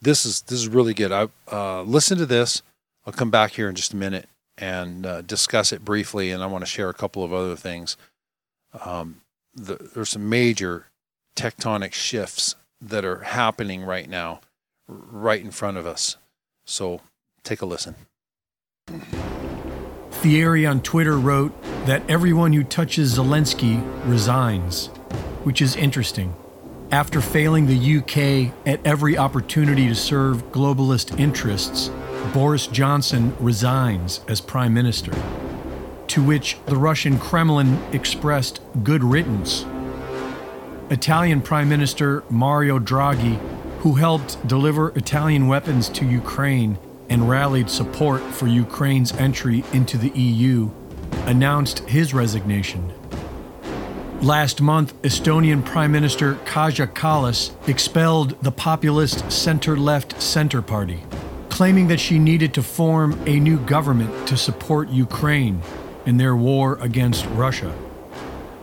this is this is really good. I uh, listen to this. I'll come back here in just a minute and uh, discuss it briefly, and I want to share a couple of other things. um, the, there's some major tectonic shifts that are happening right now, right in front of us. So take a listen. Thierry on Twitter wrote that everyone who touches Zelensky resigns, which is interesting. After failing the UK at every opportunity to serve globalist interests, Boris Johnson resigns as Prime Minister. To which the Russian Kremlin expressed good riddance. Italian Prime Minister Mario Draghi, who helped deliver Italian weapons to Ukraine and rallied support for Ukraine's entry into the EU, announced his resignation. Last month, Estonian Prime Minister Kaja Kallas expelled the populist center left Center Party, claiming that she needed to form a new government to support Ukraine in their war against Russia.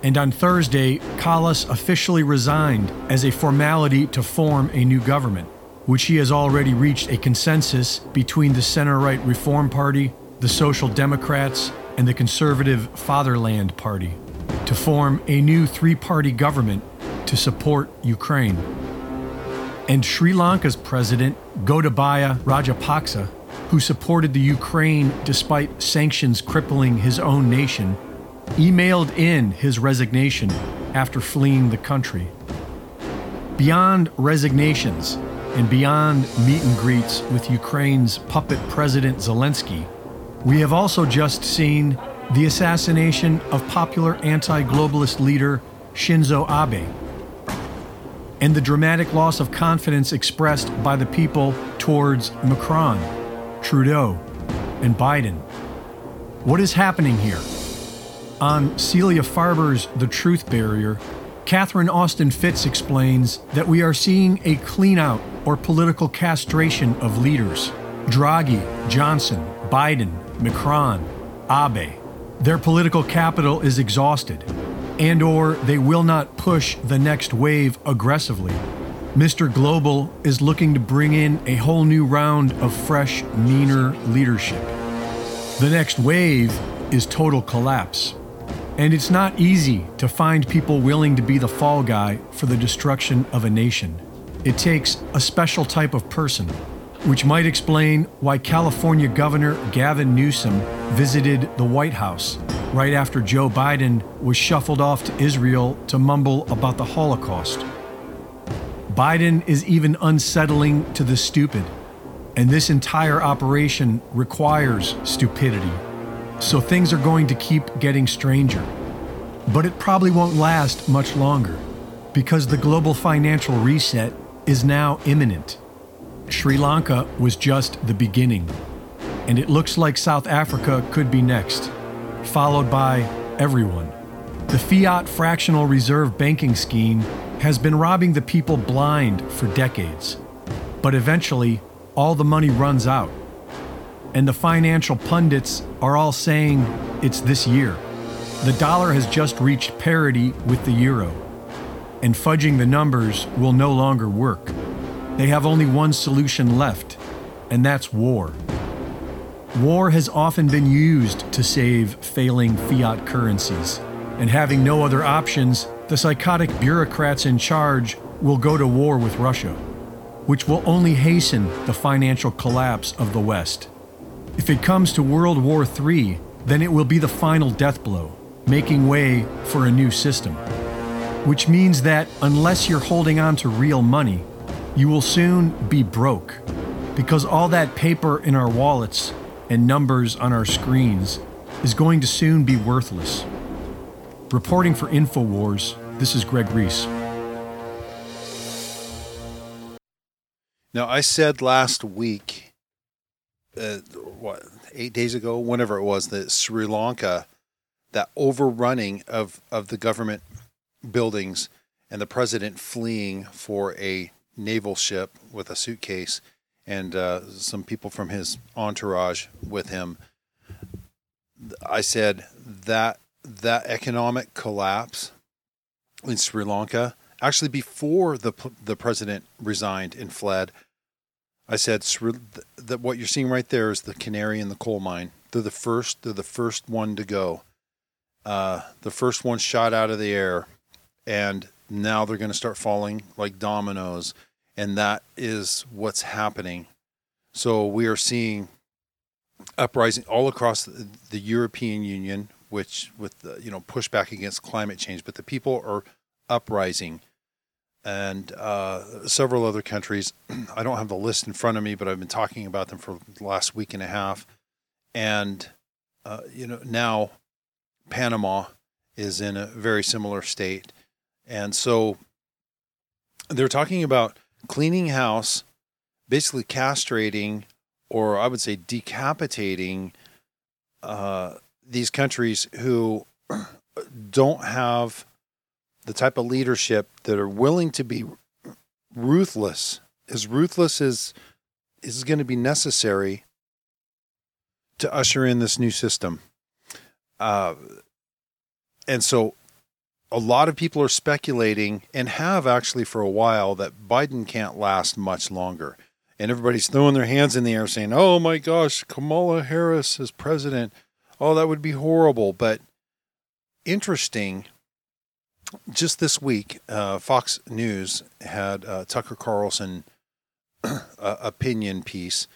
And on Thursday, Kallas officially resigned as a formality to form a new government, which he has already reached a consensus between the center right Reform Party, the Social Democrats, and the conservative Fatherland Party to form a new three party government to support Ukraine. And Sri Lanka's president, Gotabaya Rajapaksa, who supported the Ukraine despite sanctions crippling his own nation, emailed in his resignation after fleeing the country. Beyond resignations and beyond meet and greets with Ukraine's puppet President Zelensky, we have also just seen the assassination of popular anti globalist leader Shinzo Abe and the dramatic loss of confidence expressed by the people towards Macron, Trudeau, and Biden. What is happening here? On Celia Farber's The Truth Barrier, Catherine Austin Fitts explains that we are seeing a clean out or political castration of leaders Draghi, Johnson, Biden, Macron, Abe. Their political capital is exhausted, and or they will not push the next wave aggressively. Mr. Global is looking to bring in a whole new round of fresh, meaner leadership. The next wave is total collapse. And it's not easy to find people willing to be the fall guy for the destruction of a nation. It takes a special type of person, which might explain why California Governor Gavin Newsom visited the White House right after Joe Biden was shuffled off to Israel to mumble about the Holocaust. Biden is even unsettling to the stupid, and this entire operation requires stupidity. So things are going to keep getting stranger. But it probably won't last much longer because the global financial reset is now imminent. Sri Lanka was just the beginning, and it looks like South Africa could be next, followed by everyone. The fiat fractional reserve banking scheme has been robbing the people blind for decades, but eventually all the money runs out. And the financial pundits are all saying it's this year. The dollar has just reached parity with the euro, and fudging the numbers will no longer work. They have only one solution left, and that's war. War has often been used to save failing fiat currencies, and having no other options, the psychotic bureaucrats in charge will go to war with Russia, which will only hasten the financial collapse of the West. If it comes to World War III, then it will be the final death blow, making way for a new system. Which means that unless you're holding on to real money, you will soon be broke because all that paper in our wallets and numbers on our screens is going to soon be worthless. Reporting for InfoWars, this is Greg Reese. Now, I said last week, uh, what, eight days ago, whenever it was, that Sri Lanka, that overrunning of, of the government buildings and the president fleeing for a naval ship with a suitcase and uh, some people from his entourage with him. I said that that economic collapse in Sri Lanka, actually before the the president resigned and fled, I said that what you're seeing right there is the canary in the coal mine. They're the first. They're the first one to go, Uh, the first one shot out of the air, and now they're going to start falling like dominoes, and that is what's happening. So we are seeing uprising all across the, European Union, which with the, you know pushback against climate change, but the people are uprising, and uh, several other countries. I don't have the list in front of me, but I've been talking about them for the last week and a half, and uh, you know now Panama is in a very similar state, and so they're talking about cleaning house, basically castrating or I would say decapitating uh, these countries who don't have the type of leadership that are willing to be ruthless, as ruthless as is going to be necessary to usher in this new system. Uh, and so a lot of people are speculating and have actually for a while that Biden can't last much longer and everybody's throwing their hands in the air saying, "Oh my gosh, Kamala Harris as president. Oh, that would be horrible." But interesting. Just this week, uh, Fox News had uh, Tucker Carlson uh, opinion piece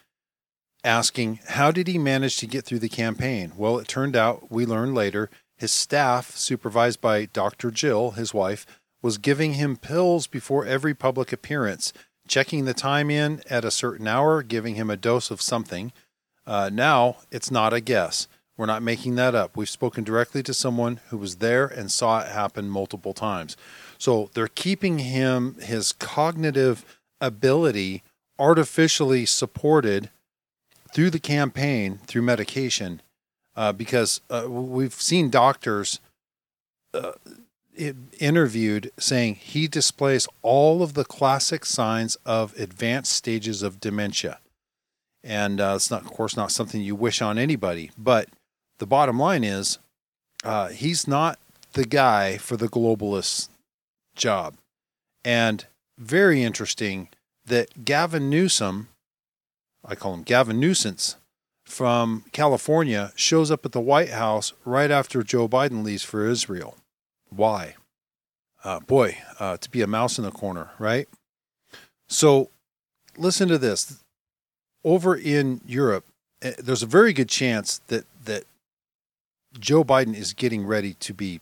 asking, "How did he manage to get through the campaign?" Well, it turned out we learned later his staff, supervised by Dr. Jill, his wife, was giving him pills before every public appearance checking the time in at a certain hour, giving him a dose of something. Uh, now it's not a guess. We're not making that up. We've spoken directly to someone who was there and saw it happen multiple times. So they're keeping him, his cognitive ability, artificially supported through the campaign through medication uh, because uh, we've seen doctors uh, interviewed saying he displays all of the classic signs of advanced stages of dementia. And uh, it's not, of course, not something you wish on anybody. But the bottom line is, uh, he's not the guy for the globalist job. And very interesting that Gavin Newsom, I call him Gavin Nuisance, from California, shows up at the White House right after Joe Biden leaves for Israel. Why? Uh, boy, uh, to be a mouse in the corner, right? So, listen to this. Over in Europe, eh, there's a very good chance that that Joe Biden is getting ready to be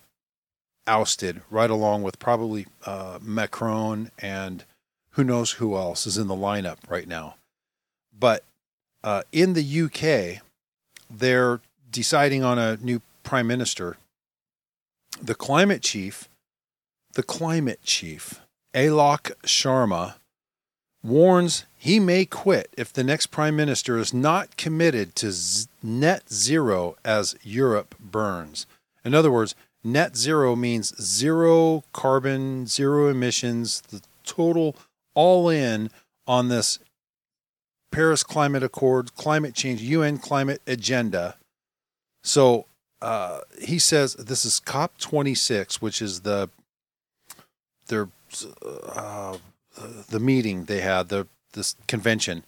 ousted, right along with probably uh, Macron and who knows who else is in the lineup right now. But uh, in the UK, they're deciding on a new prime minister the climate chief, the climate chief, Alok Sharma, warns he may quit if the next prime minister is not committed to z- net zero as Europe burns. In other words, net zero means zero carbon, zero emissions, the total all in on this Paris Climate Accord, climate change, UN climate agenda. So uh, he says this is COP 26, which is the their uh, the meeting they had the this convention.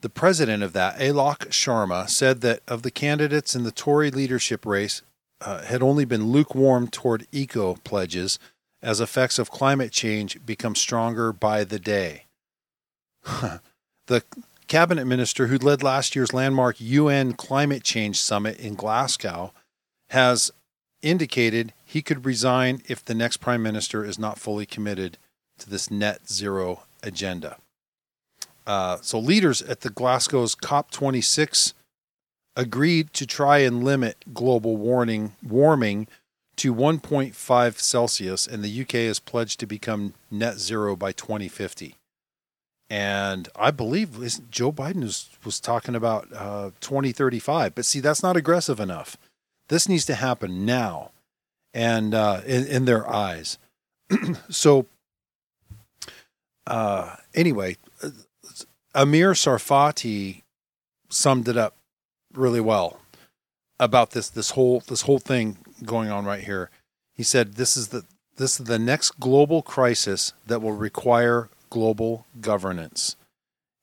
The president of that, Alok Sharma, said that of the candidates in the Tory leadership race, uh, had only been lukewarm toward eco pledges as effects of climate change become stronger by the day. the cabinet minister who led last year's landmark UN climate change summit in Glasgow has indicated he could resign if the next prime minister is not fully committed to this net zero agenda. Uh, so, leaders at the Glasgow's COP26 agreed to try and limit global warning, warming to 1.5 Celsius, and the UK has pledged to become net zero by 2050 and I believe Joe Biden was, was talking about uh, 2035. But see, that's not aggressive enough. This needs to happen now, and uh, in, in their eyes. so, uh, anyway, Amir Tsarfati summed it up really well about this this whole this whole thing going on right here. He said, "This is the this is the next global crisis that will require global governance.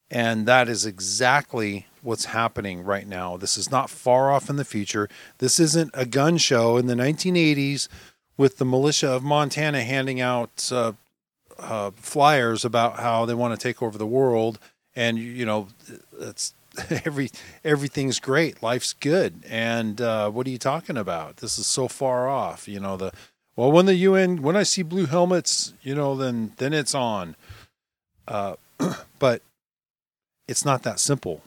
And that is exactly what's happening right now. This is not far off in the future. This isn't a gun show in the 1980s with the militia of Montana handing out uh, uh, flyers about how they want to take over the world, and you know, it's every everything's great, life's good, and uh, what are you talking about? This is so far off. You know the well when the UN when I see blue helmets, you know, then then it's on. Uh, but it's not that simple.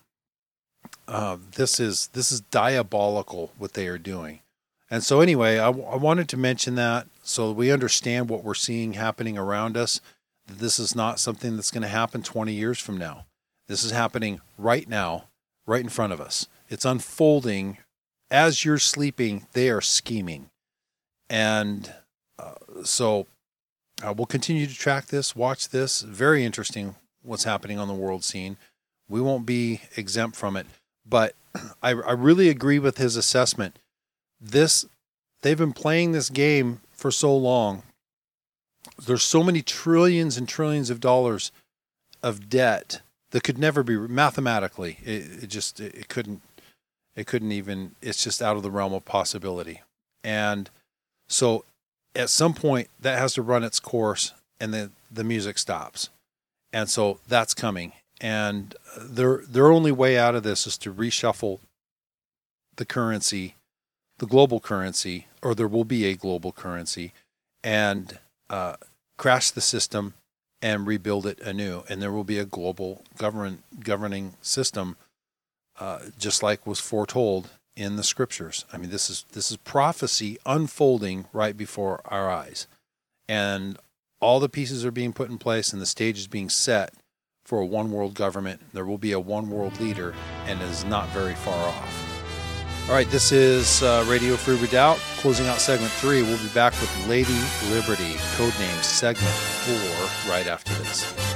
Uh, this is this is diabolical what they are doing. And so, anyway, I, I wanted to mention that so we understand what we're seeing happening around us. That this is not something that's going to happen 20 years from now. This is happening right now, right in front of us. It's unfolding as you're sleeping. They are scheming, and uh, so uh, we'll continue to track this, watch this. Very interesting what's happening on the world scene. We won't be exempt from it, but I, I really agree with his assessment this they've been playing this game for so long there's so many trillions and trillions of dollars of debt that could never be mathematically it, it just it, it couldn't it couldn't even it's just out of the realm of possibility and so at some point that has to run its course and then the music stops and so that's coming and their their only way out of this is to reshuffle the currency the global currency, or there will be a global currency, and uh, crash the system and rebuild it anew. And there will be a global govern governing system, uh, just like was foretold in the scriptures. I mean, this is this is prophecy unfolding right before our eyes, and all the pieces are being put in place, and the stage is being set for a one world government. There will be a one world leader, and it is not very far off. All right, this is uh, Radio Free Redoubt, closing out segment three. We'll be back with Lady Liberty, codename segment four, right after this.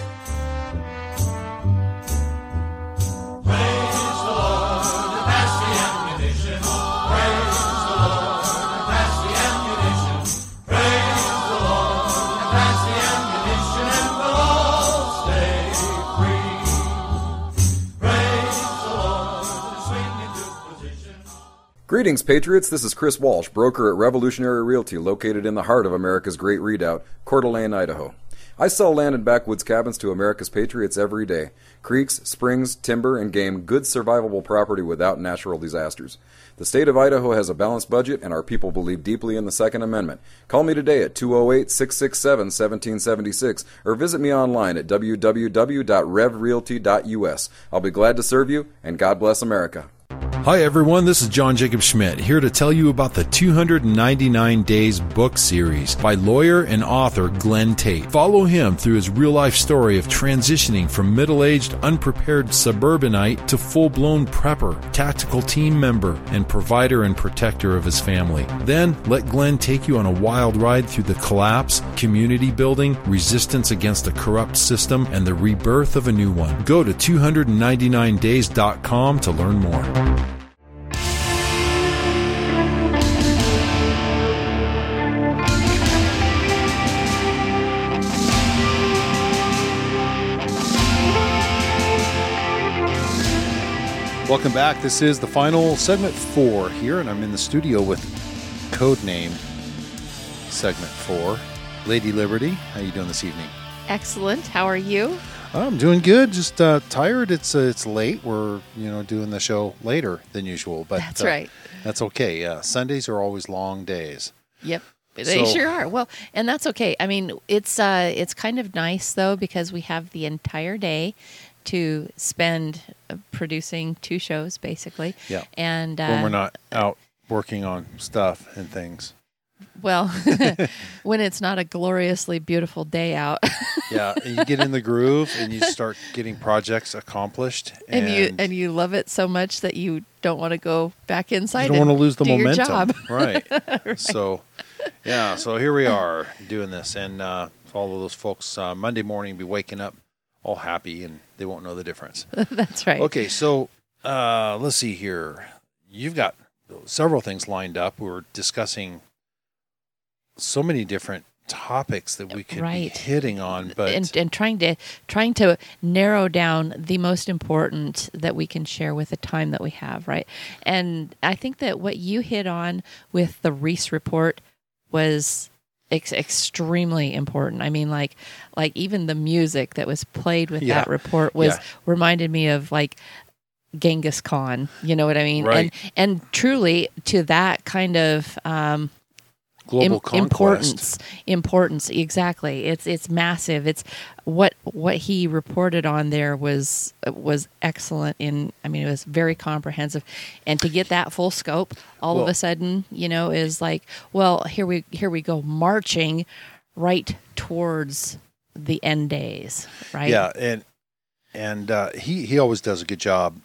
Greetings, Patriots. This is Chris Walsh, broker at Revolutionary Realty, located in the heart of America's Great Redoubt, Coeur d'Alene, Idaho. I sell land and backwoods cabins to America's Patriots every day. Creeks, springs, timber, and game, good survivable property without natural disasters. The state of Idaho has a balanced budget, and our people believe deeply in the Second Amendment. Call me today at 208 667 1776 or visit me online at www.revrealty.us. I'll be glad to serve you, and God bless America. Hi, everyone. This is John Jacob Schmidt here to tell you about the 299 Days book series by lawyer and author Glenn Tate. Follow him through his real life story of transitioning from middle aged, unprepared suburbanite to full blown prepper, tactical team member, and provider and protector of his family. Then let Glenn take you on a wild ride through the collapse, community building, resistance against a corrupt system, and the rebirth of a new one. Go to 299days.com to learn more. Welcome back. This is the final segment four here, and I'm in the studio with codename segment four, Lady Liberty. How you doing this evening? Excellent. How are you? I'm doing good. Just uh, tired. It's uh, it's late. We're you know doing the show later than usual, but That's uh, right. That's okay. Yeah, Sundays are always long days. Yep. They So- sure are. Well, and that's okay. I mean, it's uh it's kind of nice though because we have the entire day to spend uh, producing two shows basically. Yeah. And uh, when we're not out working on stuff and things. well, when it's not a gloriously beautiful day out. Yeah, and you get in the groove and you start getting projects accomplished, and, you and you love it so much that you don't want to go back inside. you don't want to lose the momentum, job. right? So, yeah, so here we are doing this, and uh, all of those folks uh, Monday morning be waking up all happy, and they won't know the difference. That's right. Okay, so uh, let's see here. You've got several things lined up. We were discussing so many different topics that we could Right. be hitting on, but and, and trying to trying to narrow down the most important that we can share with the time that we have, right? And I think that what you hit on with the Reese report was ex- extremely important. I mean, like like even the music that was played with Yeah. that report was Yeah. reminded me of like Genghis Khan. You know what I mean? Right. And and truly to that kind of um, global im- conquest. importance importance exactly it's it's massive it's what what he reported on there was was excellent in i mean it was very comprehensive and to get that full scope all of a sudden you know is like well here we here we go marching right towards the end days right Yeah, and and uh, he he always does a good job.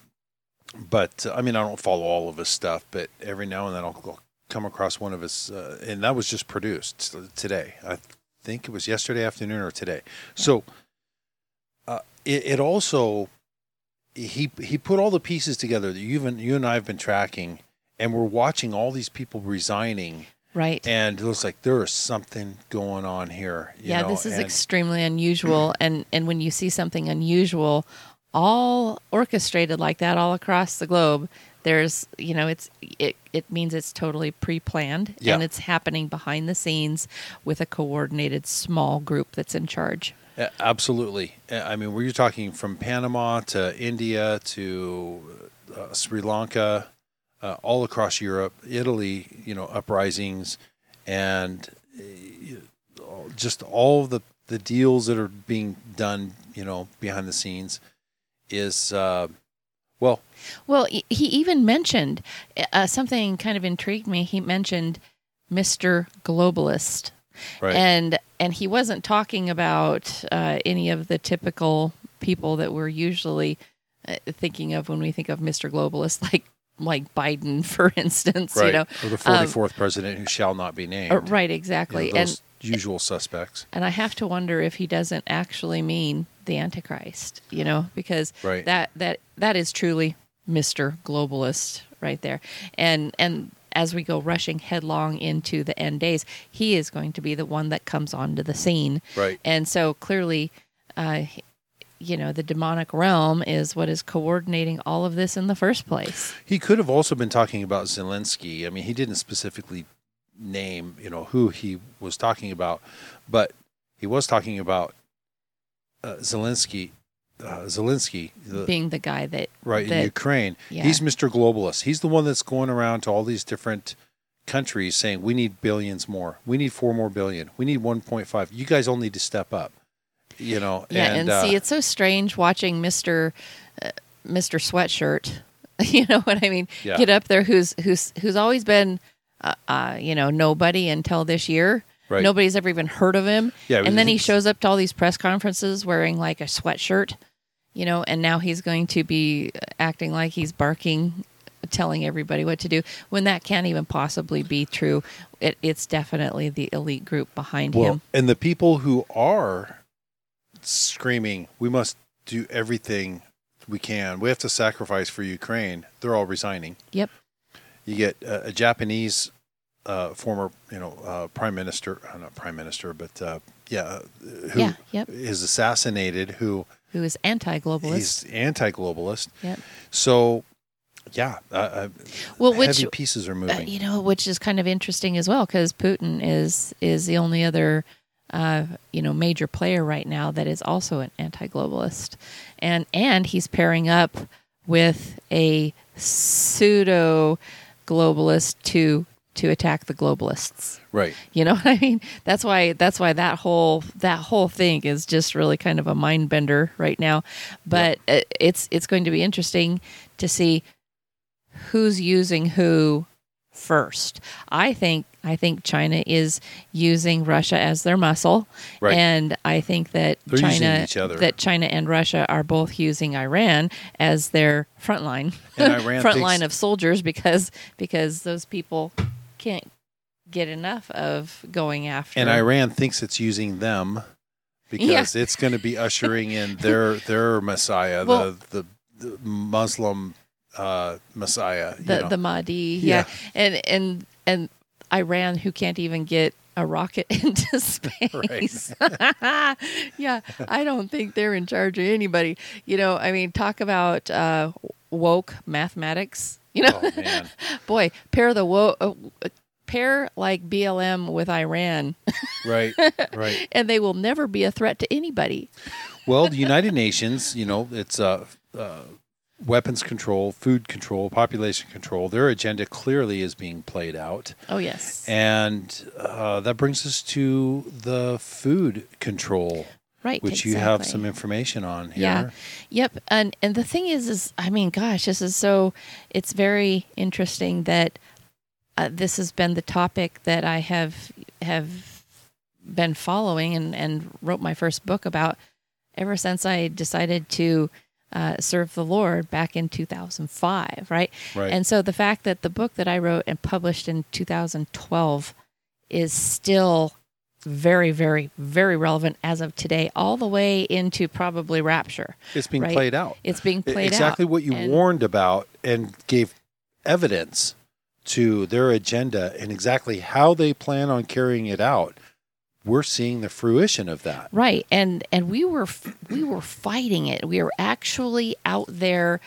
But uh, I mean, I don't follow all of his stuff, but every now and then I'll, I'll come across one of his, uh, and that was just produced today. I think it was yesterday afternoon or today. So uh, it, it also he he put all the pieces together that you and you and I have been tracking, and we're watching all these people resigning. right And it looks like there is something going on here. you yeah know, this is and- extremely unusual and and when you see something unusual all orchestrated like that all across the globe there's you know it's it it means it's totally pre-planned Yeah. and it's happening behind the scenes with a coordinated small group that's in charge Absolutely. I mean, we're talking from Panama to India to uh, Sri Lanka, uh, all across Europe, Italy, you know, uprisings, and uh, just all the, the deals that are being done, you know, behind the scenes is, uh, well, Well, he even mentioned uh, something kind of intrigued me. He mentioned Mr. Globalist. Right. And and he wasn't talking about uh, any of the typical people that we're usually uh, thinking of when we think of Mr. Globalist, like like Biden, for instance. right. You know, or the Um, 44th president who shall not be named. uh, right, You know, exactly. those usual suspects. and I have to wonder if he doesn't actually mean the Antichrist, you know, because Right. that that that is truly Mr. Globalist right there. And and as we go rushing headlong into the end days, he is going to be the one that comes onto the scene. Right. And so clearly uh you know, the demonic realm is what is coordinating all of this in the first place. He could have also been talking about Zelensky. I mean, he didn't specifically name, you know, who he was talking about, but he was talking about uh, Zelensky. Uh, Zelensky, the, being the guy that right in Ukraine. yeah. He's Mr. Globalist. He's the one that's going around to all these different countries saying, "We need billions more. We need four more billion. We need 1.5. You guys all need to step up." You know. Yeah, and, uh, see, it's so strange watching Mister uh, Mister Sweatshirt. you know what I mean? Yeah. Get up there, who's who's who's always been, uh, uh, you know, nobody until this year. Right. Nobody's ever even heard of him. Yeah, and then he shows up to all these press conferences wearing like a sweatshirt, you know, and now he's going to be acting like he's barking, telling everybody what to do when that can't even possibly be true. It, it's definitely the elite group behind Well, him. and the people who are screaming, "We must do everything we can. We have to sacrifice for Ukraine." They're all resigning. Yep. You get uh, a Japanese uh, former, you know, uh, prime minister, uh, not prime minister, but uh, yeah, uh, who Yeah, yep. is assassinated. Who Who is anti-globalist? he's anti-globalist. Yep. So, yeah, uh, uh, Well, which pieces are Uh, moving. you know, which is kind of interesting as well, because Putin is is the only other, uh, you know, major player right now that is also an anti-globalist, and and he's pairing up with a pseudo globalist to to attack the globalists. right. You know what I mean? That's why that's why that whole that whole thing is just really kind of a mind bender right now. But it's it's going to be interesting to see who's using who first. I think I think China is using Russia as their muscle, Right. and I think that They're China each other. that China and Russia are both using Iran as their front line front thinks- line of soldiers because because those people can't get enough of going after And Iran thinks it's using them because it's going to be ushering in their their Messiah, Well- the, the the Muslim uh, Messiah. you the know. the Mahdi, Yeah. yeah. and and and Iran, who can't even get a rocket into space. yeah, I don't think they're in charge of anybody. You know, I mean, talk about uh, woke mathematics. You know, Oh, man. boy, pair the woke. Uh, pair like BLM with Iran, Right, right. and they will never be a threat to anybody. Well, the United Nations, you know, it's uh, uh, weapons control, food control, population control. Their agenda clearly is being played out. Oh yes, And uh, that brings us to the food control, Right, Which you have some information on here. Yeah. Yep. And and the thing is, is I mean, gosh, this is so. It's very interesting that uh, this has been the topic that I have have been following and and wrote my first book about ever since I decided to. Uh, serve the Lord back in 2005, right? Right. And so the fact that the book that I wrote and published in 2012 is still very, very, very relevant as of today, all the way into probably rapture. It's being right? played out. It's being played exactly out. Exactly what you And- warned about and gave evidence to their agenda and exactly how they plan on carrying it out. We're seeing the fruition of that. Right, and and we were we were fighting it. We were actually out there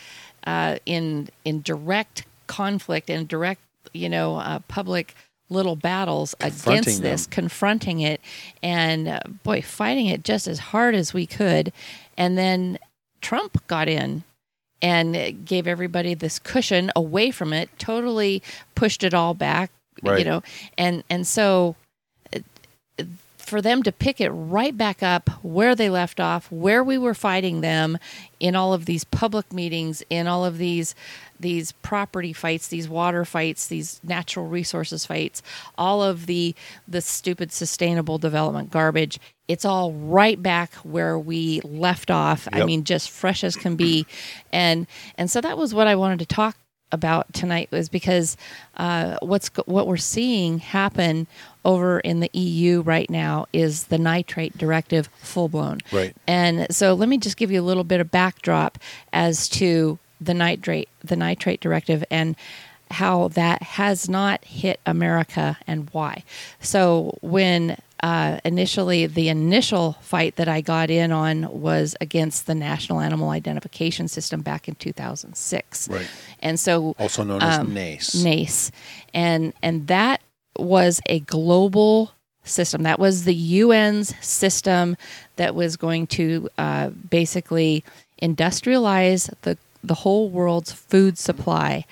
uh, in in direct conflict and direct, you know, uh, public little battles against this, them. confronting it, and uh, boy, fighting it just as hard as we could. And then Trump got in and gave everybody this cushion away from it, totally pushed it all back, you know, and and so for them to pick it right back up where they left off, where we were fighting them in all of these public meetings, in all of these these property fights, these water fights, these natural resources fights, all of the the stupid sustainable development garbage. It's all right back where we left off. I mean, just fresh as can be, and and so that was what I wanted to talk about tonight was because uh, what's what we're seeing happen over in the EU right now is the nitrate directive full blown. Right. And so let me just give you a little bit of backdrop as to the nitrate the nitrate directive and how that has not hit America and why. So when uh, initially the initial fight that I got in on was against the National Animal Identification System back in 2006. Right. And so Also known as um, NAIS. NAIS. And and that was a global system. That was the UN's system that was going to uh, basically industrialize the the whole world's food supply,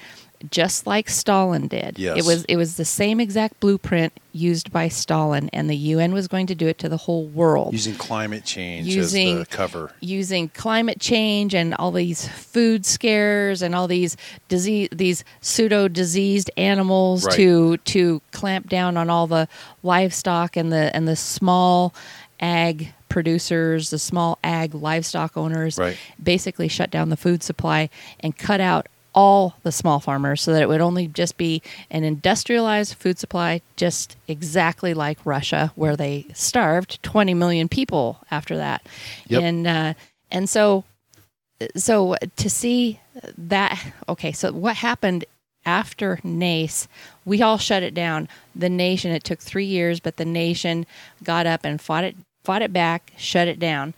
just like Stalin did. Yes. It was it was the same exact blueprint used by Stalin, and the UN was going to do it to the whole world Using climate change Using- as the cover. using climate change and all these food scares and all these disease these pseudo diseased animals Right. to to clamp down on all the livestock and the and the small ag producers the small ag livestock owners Right. basically shut down the food supply and cut out all the small farmers so that it would only just be an industrialized food supply just exactly like Russia where they starved 20 million people after that. Yep. and uh, and so so to see that okay so what happened after NAIS we all shut it down. The nation it took 3 years but the nation got up and fought it fought it back shut it down.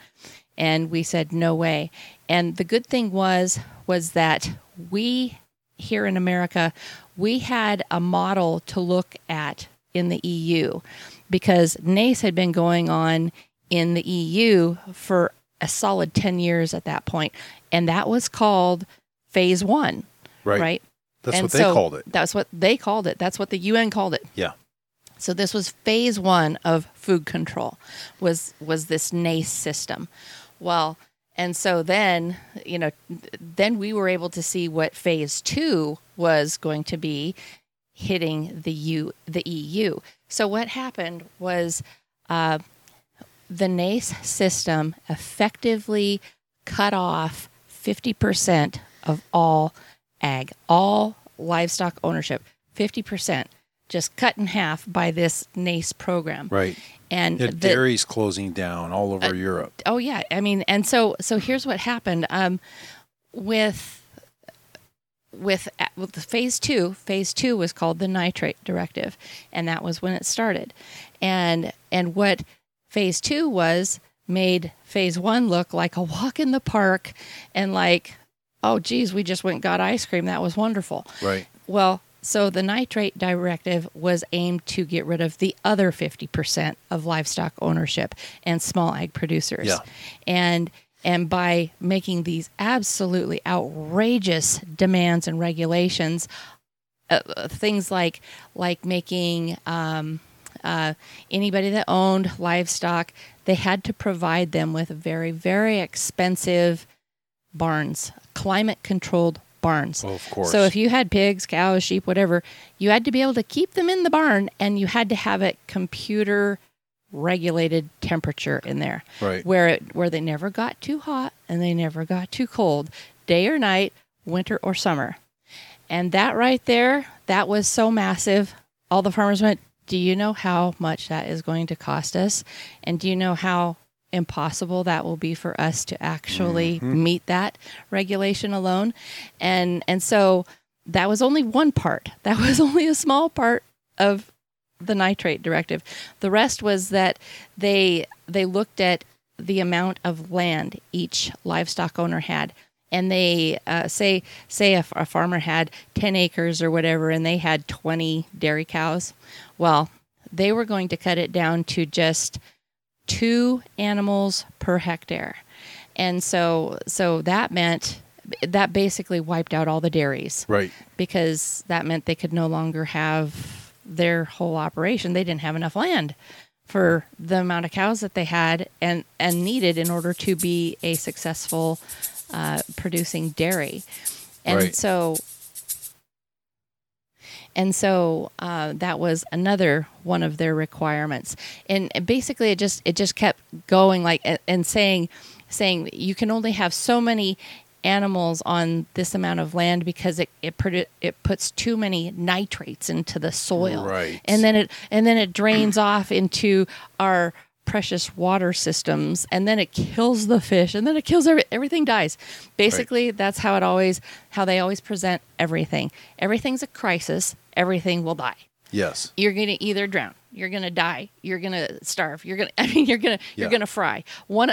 And we said no way. And the good thing was was that we here in America we had a model to look at in the EU because NAIS had been going on in the EU for a solid 10 years at that point and that was called phase 1 Right. right That's And what they so called it. that's what they called it that's what the UN called it Yeah. so this was phase one of food control, was was this NAIS system. Well, and so then you know, then we were able to see what phase two was going to be, hitting the U the EU. So what happened was, uh, the NAIS system effectively cut off fifty percent of all ag, all livestock ownership, fifty percent just cut in half by this NAIS program. Right. And Yeah, the- dairy's closing down all over Uh, Europe. Oh yeah, I mean, and so so here's what happened um, with with with the phase two, phase two was called the nitrate directive, and that was when it started. And and what phase two was made phase one look like a walk in the park, and like, oh geez, we just went and got ice cream. That was wonderful. Right. Well, so the nitrate directive was aimed to get rid of the other 50% of livestock ownership and small ag producers. Yeah. And and by making these absolutely outrageous demands and regulations, uh, uh, things like like making um, uh, anybody that owned livestock, they had to provide them with very very expensive barns, climate controlled barns. Of course. So if you had pigs, cows, sheep, whatever, you had to be able to keep them in the barn and you had to have a computer regulated temperature in there. Right. Where it where they never got too hot and they never got too cold, day or night, winter or summer. And that right there, that was so massive. All the farmers went, "Do you know how much that is going to cost us? And do you know how impossible that will be for us to actually meet that regulation alone?" And and so that was only one part. That was only a small part of the nitrate directive. The rest was that they they looked at the amount of land each livestock owner had, and they uh, say say if a farmer had ten acres or whatever, and they had twenty dairy cows. Well, they were going to cut it down to just two animals per hectare, and so so that meant that basically wiped out all the dairies Right. because that meant they could no longer have their whole operation. They didn't have enough land for the amount of cows that they had and and needed in order to be a successful uh, producing dairy. And Right. so and so uh, that was another one of their requirements. And basically, it just it just kept going like and- saying saying you can only have so many animals on this amount of land because it it, produ- it puts too many nitrates into the soil. Right. and then it and then it drains off into our precious water systems and then it kills the fish and then it kills every, everything dies. Basically that's how it always how they always present everything. Everything's a crisis everything will die Yes. you're going to either drown you're going to die you're going to starve you're going to i mean you're going to you're going to fry one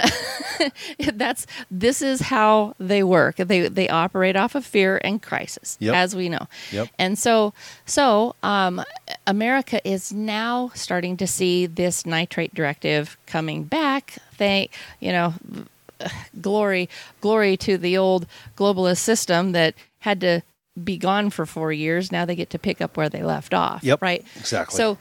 that's this is how they work they they operate off of fear and crisis Yep. as we know Yep. and so so um america is now starting to see this nitrate directive coming back thank you know glory glory to the old globalist system that had to be gone for 4 years now they get to pick up where they left off Yep. right Exactly. so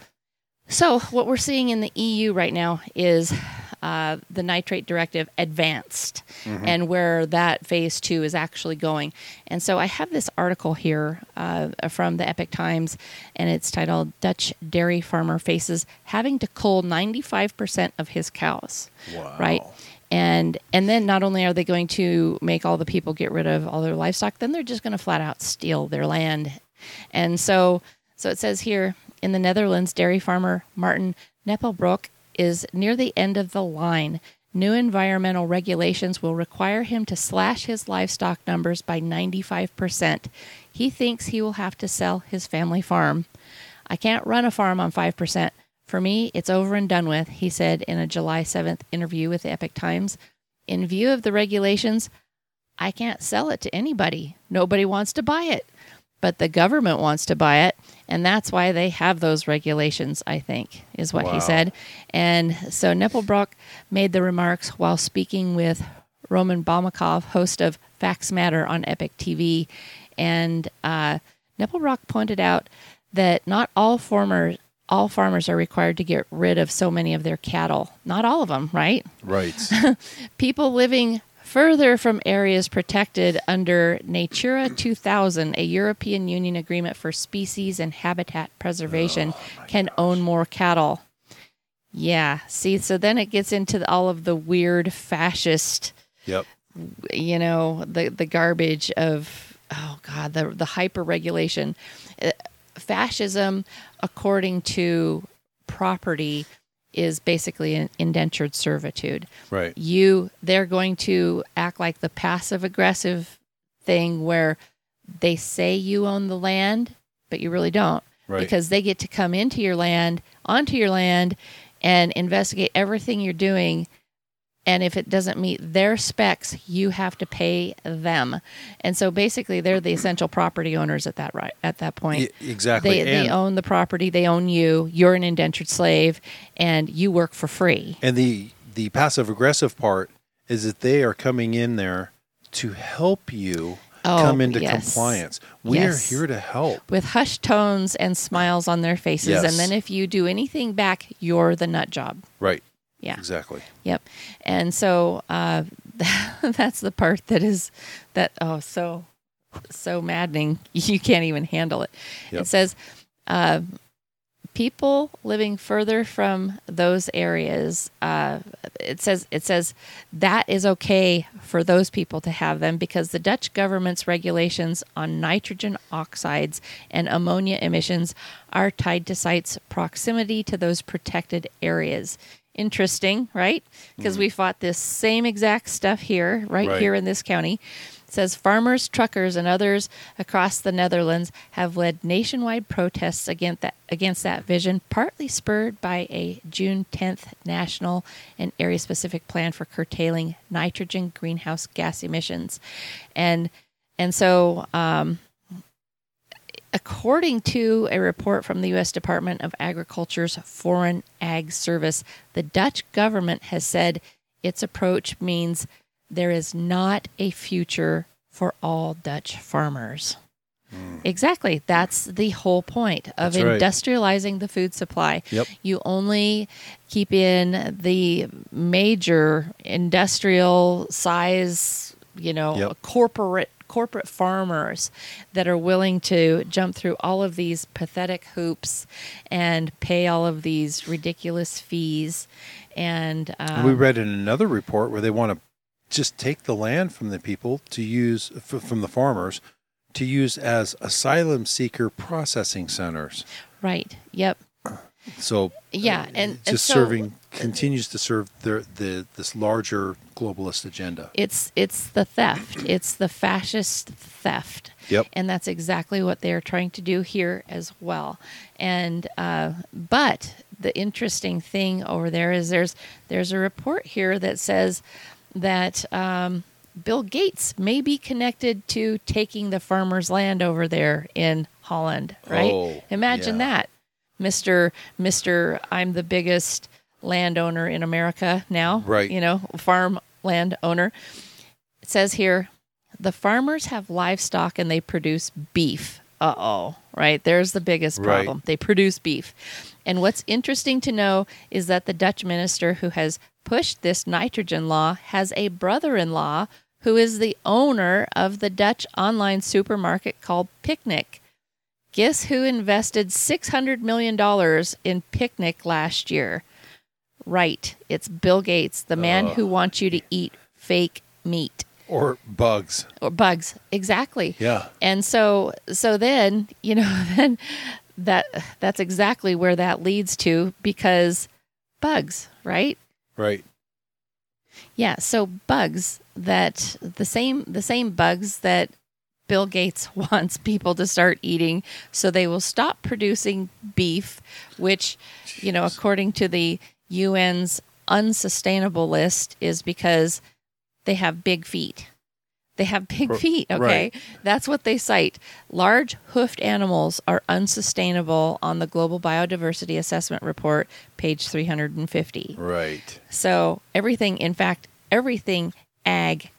so what we're seeing in the EU right now is uh, the nitrate directive advanced Mhm. and where that phase two is actually going. And so I have this article here uh, from the Epoch Times, and it's titled "Dutch Dairy Farmer Faces Having to Cull 95% of His Cows." Wow. Right. And and then not only are they going to make all the people get rid of all their livestock, then they're just going to flat out steal their land. And so so it says here in the Netherlands, dairy farmer Martin Neppelbroek is near the end of the line. New environmental regulations will require him to slash his livestock numbers by 95%. He thinks he will have to sell his family farm. I can't run a farm on 5%. For me, it's over and done with, he said in a July 7th interview with the Epoch Times. In view of the regulations, I can't sell it to anybody. Nobody wants to buy it. But the government wants to buy it. And that's why they have those regulations, I think, is what Wow. he said. And so Neppelbrock made the remarks while speaking with Roman Balmakov, host of Facts Matter on EpochTV. And uh, pointed out that not all farmers all farmers are required to get rid of so many of their cattle. Not all of them, right? Right. People living further from areas protected under Natura 2000, a European Union agreement for species and habitat preservation, oh, can own more cattle. Yeah, see, so then it gets into all of the weird fascist, Yep. you know, the the garbage of oh god, the the hyper regulation. Uh, Fascism, according to property, is basically an indentured servitude Right. you they're going to act like the passive aggressive thing where they say you own the land, but you really don't. Right. Because they get to come into your land, onto your land, and investigate everything you're doing. And if it doesn't meet their specs, you have to pay them. And so basically, they're the essential property owners at that right at that point. Y- exactly. They, they own the property. They own you. You're an indentured slave, and you work for free. And the the passive aggressive part is that they are coming in there to help you Oh, come into yes. compliance. We Yes. are here to help. with hushed tones and smiles on their faces. Yes. And then if you do anything back, you're the nut job. Right. Yeah. Exactly. Yep. And so uh, that's the part that is that oh so so maddening. You can't even handle it. Yep. It says uh, people living further from those areas. Uh, it says it says that is okay for those people to have them because the Dutch government's regulations on nitrogen oxides and ammonia emissions are tied to sites' proximity to those protected areas. Interesting, right? Because we fought this same exact stuff here, right, Right. here in this county. It says farmers, truckers, and others across the Netherlands have led nationwide protests against that against that vision, partly spurred by a June 10th national and area-specific plan for curtailing nitrogen greenhouse gas emissions, and and so um, according to a report from the U.S. Department of Agriculture's Foreign Ag Service, the Dutch government has said its approach means there is not a future for all Dutch farmers. Hmm. Exactly. That's the whole point of That's right. industrializing the food supply. Yep. You only keep in the major industrial size, you know, Yep. corporate corporate farmers that are willing to jump through all of these pathetic hoops and pay all of these ridiculous fees and um, we read in another report where they want to just take the land from the people to use f- from the farmers to use as asylum seeker processing centers. right yep So yeah and, and just so serving continues to serve their the this larger globalist agenda. it's it's the theft it's the fascist theft Yep. and that's exactly what they're trying to do here as well and uh, but the interesting thing over there is there's there's a report here that says that um, Bill Gates may be connected to taking the farmers' land over there in Holland, right? Oh, Imagine yeah. that, Mister Mister. I'm the biggest landowner in America now. Right. You know, farm land owner. It says here, the farmers have livestock and they produce beef. Uh oh, right? There's the biggest Right. problem. They produce beef. And what's interesting to know is that the Dutch minister who has pushed this nitrogen law has a brother in law who is the owner of the Dutch online supermarket called Picnic. Guess who invested $600 million in Picnic last year? Right, it's Bill Gates, the man Ugh. who wants you to eat fake meat Or bugs. or bugs. Exactly. Yeah. And so so then, you know, then that that's exactly where that leads to because bugs, right? Right. Yeah, so bugs that the same the same bugs that Bill Gates wants people to start eating so they will stop producing beef, which, you know, according to the UN's unsustainable list is because they have big feet. They have big feet, okay? right. That's what they cite. Large hoofed animals are unsustainable on the Global Biodiversity Assessment Report, page 350. Right. So everything, in fact, everything ag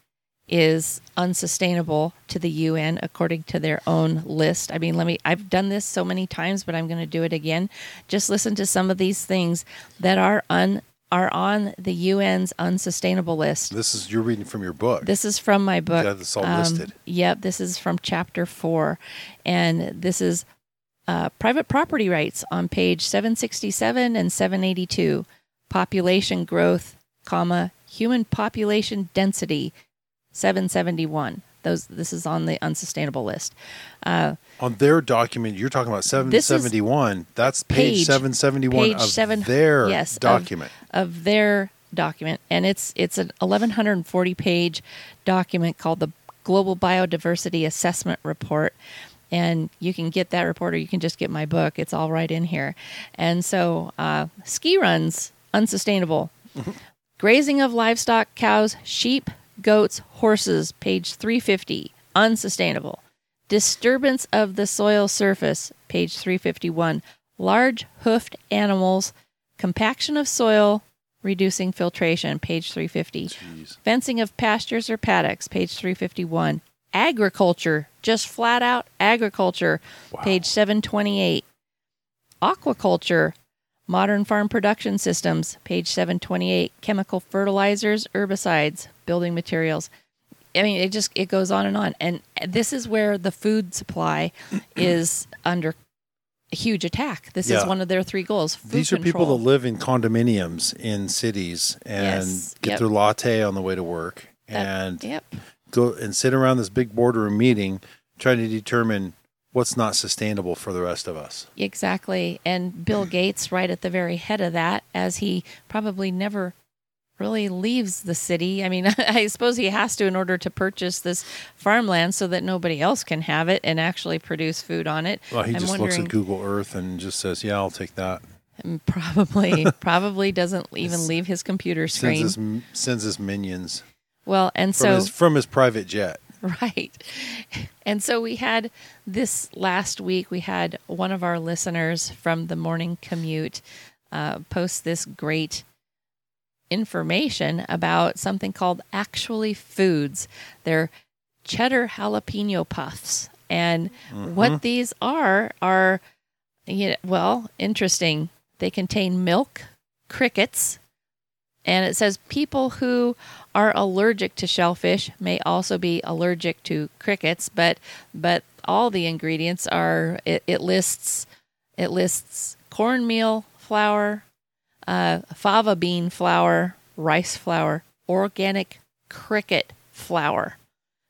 is unsustainable to the UN according to their own list. I mean, let me, I've done this so many times, but I'm going to do it again. Just listen to some of these things that are un, are on the UN's unsustainable list. This is you're reading from your book. This is from my book. got this all Um, listed. Yep, this is from chapter four, and this is uh, private property rights on page seven sixty seven and seven eighty two. Population growth, comma human population density, seven seventy one. Those this is on the unsustainable list. Uh, On their document, you're talking about 771. That's page, page 771 page of seven, their yes, of- document. of, their document, and it's it's an 1140 page document called the Global Biodiversity Assessment Report. And you can get that report or you can just get my book. It's all right in here. And so, uh, ski runs, unsustainable. Grazing of livestock, cows, sheep, goats, horses, page 350, unsustainable. Disturbance of the soil surface, page 351. Large hoofed animals, compaction of soil, reducing filtration, page 350. Fencing of pastures or paddocks, page 351. Agriculture, just flat out agriculture, page 728. Aquaculture, modern farm production systems, page 728. Chemical fertilizers, herbicides, building materials. I mean, it just it goes on and on, and this is where the food supply is under huge attack. This is one of their three goals. Food These are people that live in condominiums in cities and Yes, get yep. their latte on the way to work That- and yep. go and sit around this big boardroom meeting trying to determine what's not sustainable for the rest of us. Exactly. And Bill Gates, right at the very head of that, as he probably never really leaves the city. I mean, I suppose he has to in order to purchase this farmland so that nobody else can have it and actually produce food on it. Well, he I'm just looks at Google Earth and just says, "Yeah, I'll take that." and probably probably doesn't even leave his computer Sends screen. his sends his minions well, and from so his from his private jet. Right. And so we had this last week, we had one of our listeners from the morning commute uh, post this great information about something called Actually Foods. They're cheddar jalapeno puffs. And Mhm. what these are, are, you know, well, interesting. They contain milk, crickets, and it says people who are allergic to shellfish may also be allergic to crickets, but but all the ingredients are it, it lists it lists cornmeal flour, uh, fava bean flour, rice flour, organic cricket flour.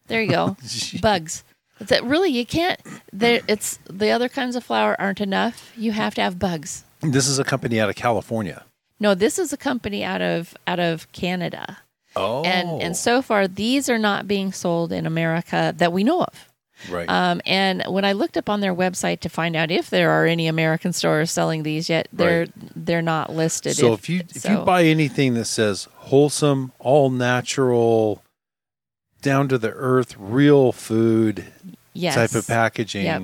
There you go. Bugs. That really you can't. There, it's the other kinds of flour aren't enough. You have to have bugs. This is a company out of California. No, this is a company out of out of Canada. Oh, And and so far these are not being sold in America that we know of. Right. Um, and when I looked up on their website to find out if there are any American stores selling these yet, they're they're not listed. so if you if you buy anything that says wholesome, all natural, down to the earth, real food Yes. type of packaging, Yep.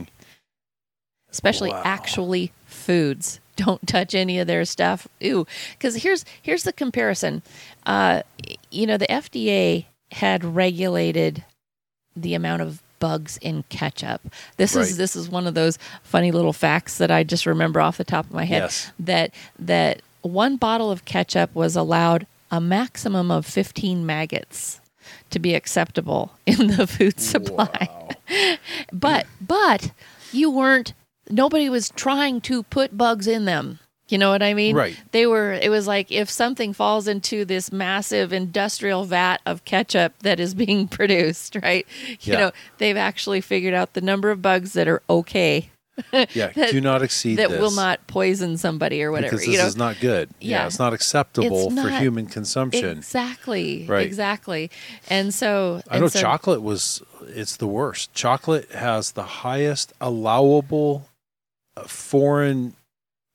especially actually foods. Don't touch any of their stuff. Ooh, because here's here's the comparison. Uh, you know, the FDA had regulated the amount of bugs in ketchup. This Right. is this is one of those funny little facts that I just remember off the top of my head. Yes. That that one bottle of ketchup was allowed a maximum of 15 maggots to be acceptable in the food supply. but but you weren't nobody was trying to put bugs in them. You know what I mean? Right. They were it was like if something falls into this massive industrial vat of ketchup that is being produced, right? You Yeah. know, they've actually figured out the number of bugs that are okay. Yeah, do not exceed that this. will not poison somebody or whatever. because this you know? is not good. Yeah, Yeah. it's not acceptable It's for human consumption. Exactly. Right. Exactly. And so I and know so- chocolate was it's the worst. Chocolate has the highest allowable uh, foreign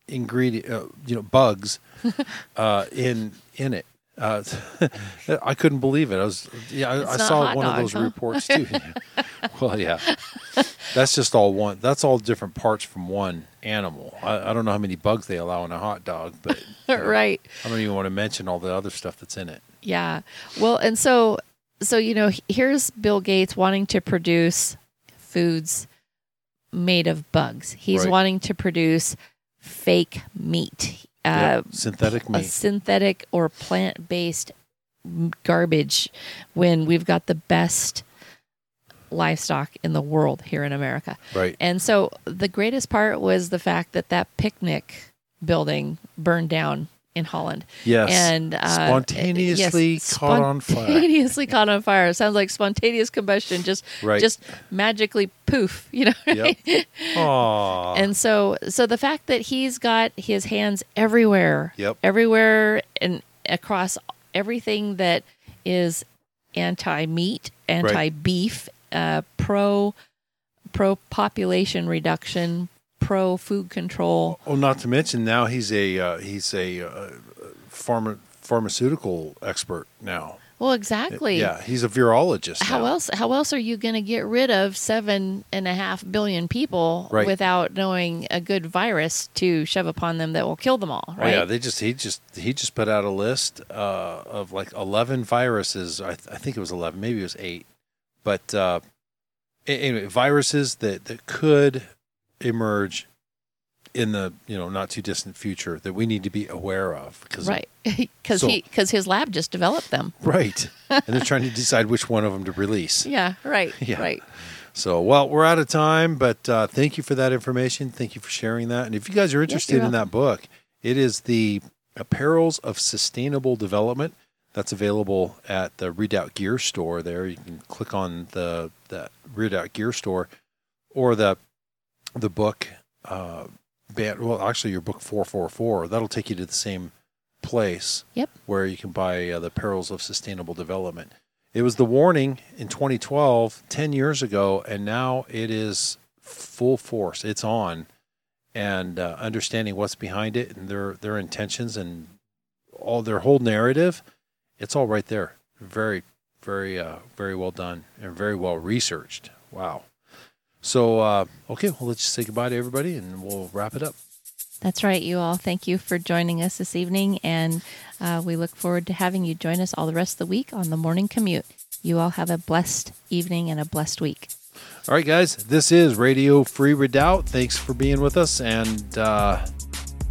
ingredient, uh, you know, bugs uh, in in it. Uh, I couldn't believe it. I was yeah, I, I saw one of those huh? reports too. well, yeah, that's just all one. That's all different parts from one animal. I, I don't know how many bugs they allow in a hot dog, but right. I don't even want to mention all the other stuff that's in it. Yeah. Well, and so so you know, here's Bill Gates wanting to produce foods made of bugs. He's Right. wanting to produce fake meat. Yep, Uh, synthetic a meat. synthetic or plant-based garbage when we've got the best livestock in the world here in America. Right. And so the greatest part was the fact that that picnic building burned down in Holland. Yes. And uh, Spontaneously yes, caught on fire. Spontaneously caught on fire. It sounds like spontaneous combustion, just Right. just magically poof, you know. Yep. right? Aw. And so so the fact that he's got his hands everywhere, Yep. everywhere and across everything that is anti meat, anti beef, uh, pro pro population reduction, pro food control. Oh, not to mention now he's a uh, he's a uh, pharma, pharmaceutical expert now. Well, exactly. Yeah, he's a virologist. How now. else? How else are you going to get rid of seven and a half billion people Right. without knowing a good virus to shove upon them that will kill them all? Right? Oh yeah, they just he just he just put out a list uh, of like eleven viruses. I, th- I think it was eleven, maybe it was eight, but uh, anyway, viruses that that could emerge in the you know not too distant future that we need to be aware of because right. Because So- he because his lab just developed them. right, and they're trying to decide which one of them to release. Yeah. Right. Yeah. Right. So, well, we're out of time, but uh, thank you for that information. Thank you for sharing that. And if you guys are interested you're in that book, it is the Apparels of Sustainable Development. That's available at the Redoubt Gear Store. There, you can click on the the Redoubt Gear Store, or the the book. Uh, band, well, actually, your book four four four. That'll take you to the same place. Yep. Where you can buy uh, the Perils of Sustainable Development. It was the warning in 2012, 10 years ago, and now it is full force. It's on, and uh, understanding what's behind it and their their intentions and all their whole narrative. It's all right there. Very, very, uh, very well done and very well researched. Wow. So, uh, okay, well, let's just say goodbye to everybody and we'll wrap it up. That's right, you all. Thank you for joining us this evening, and uh, we look forward to having you join us all the rest of the week on the morning commute. You all have a blessed evening and a blessed week. All right, guys, this is Radio Free Redoubt. Thanks for being with us. And uh,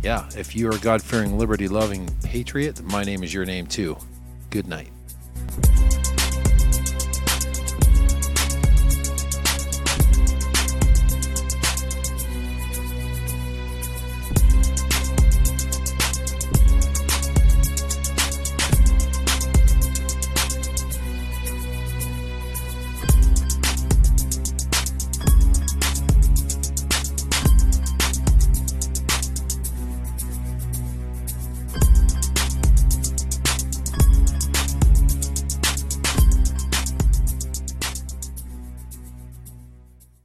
yeah, if you are a God fearing, liberty loving patriot, my name is your name too. Good night.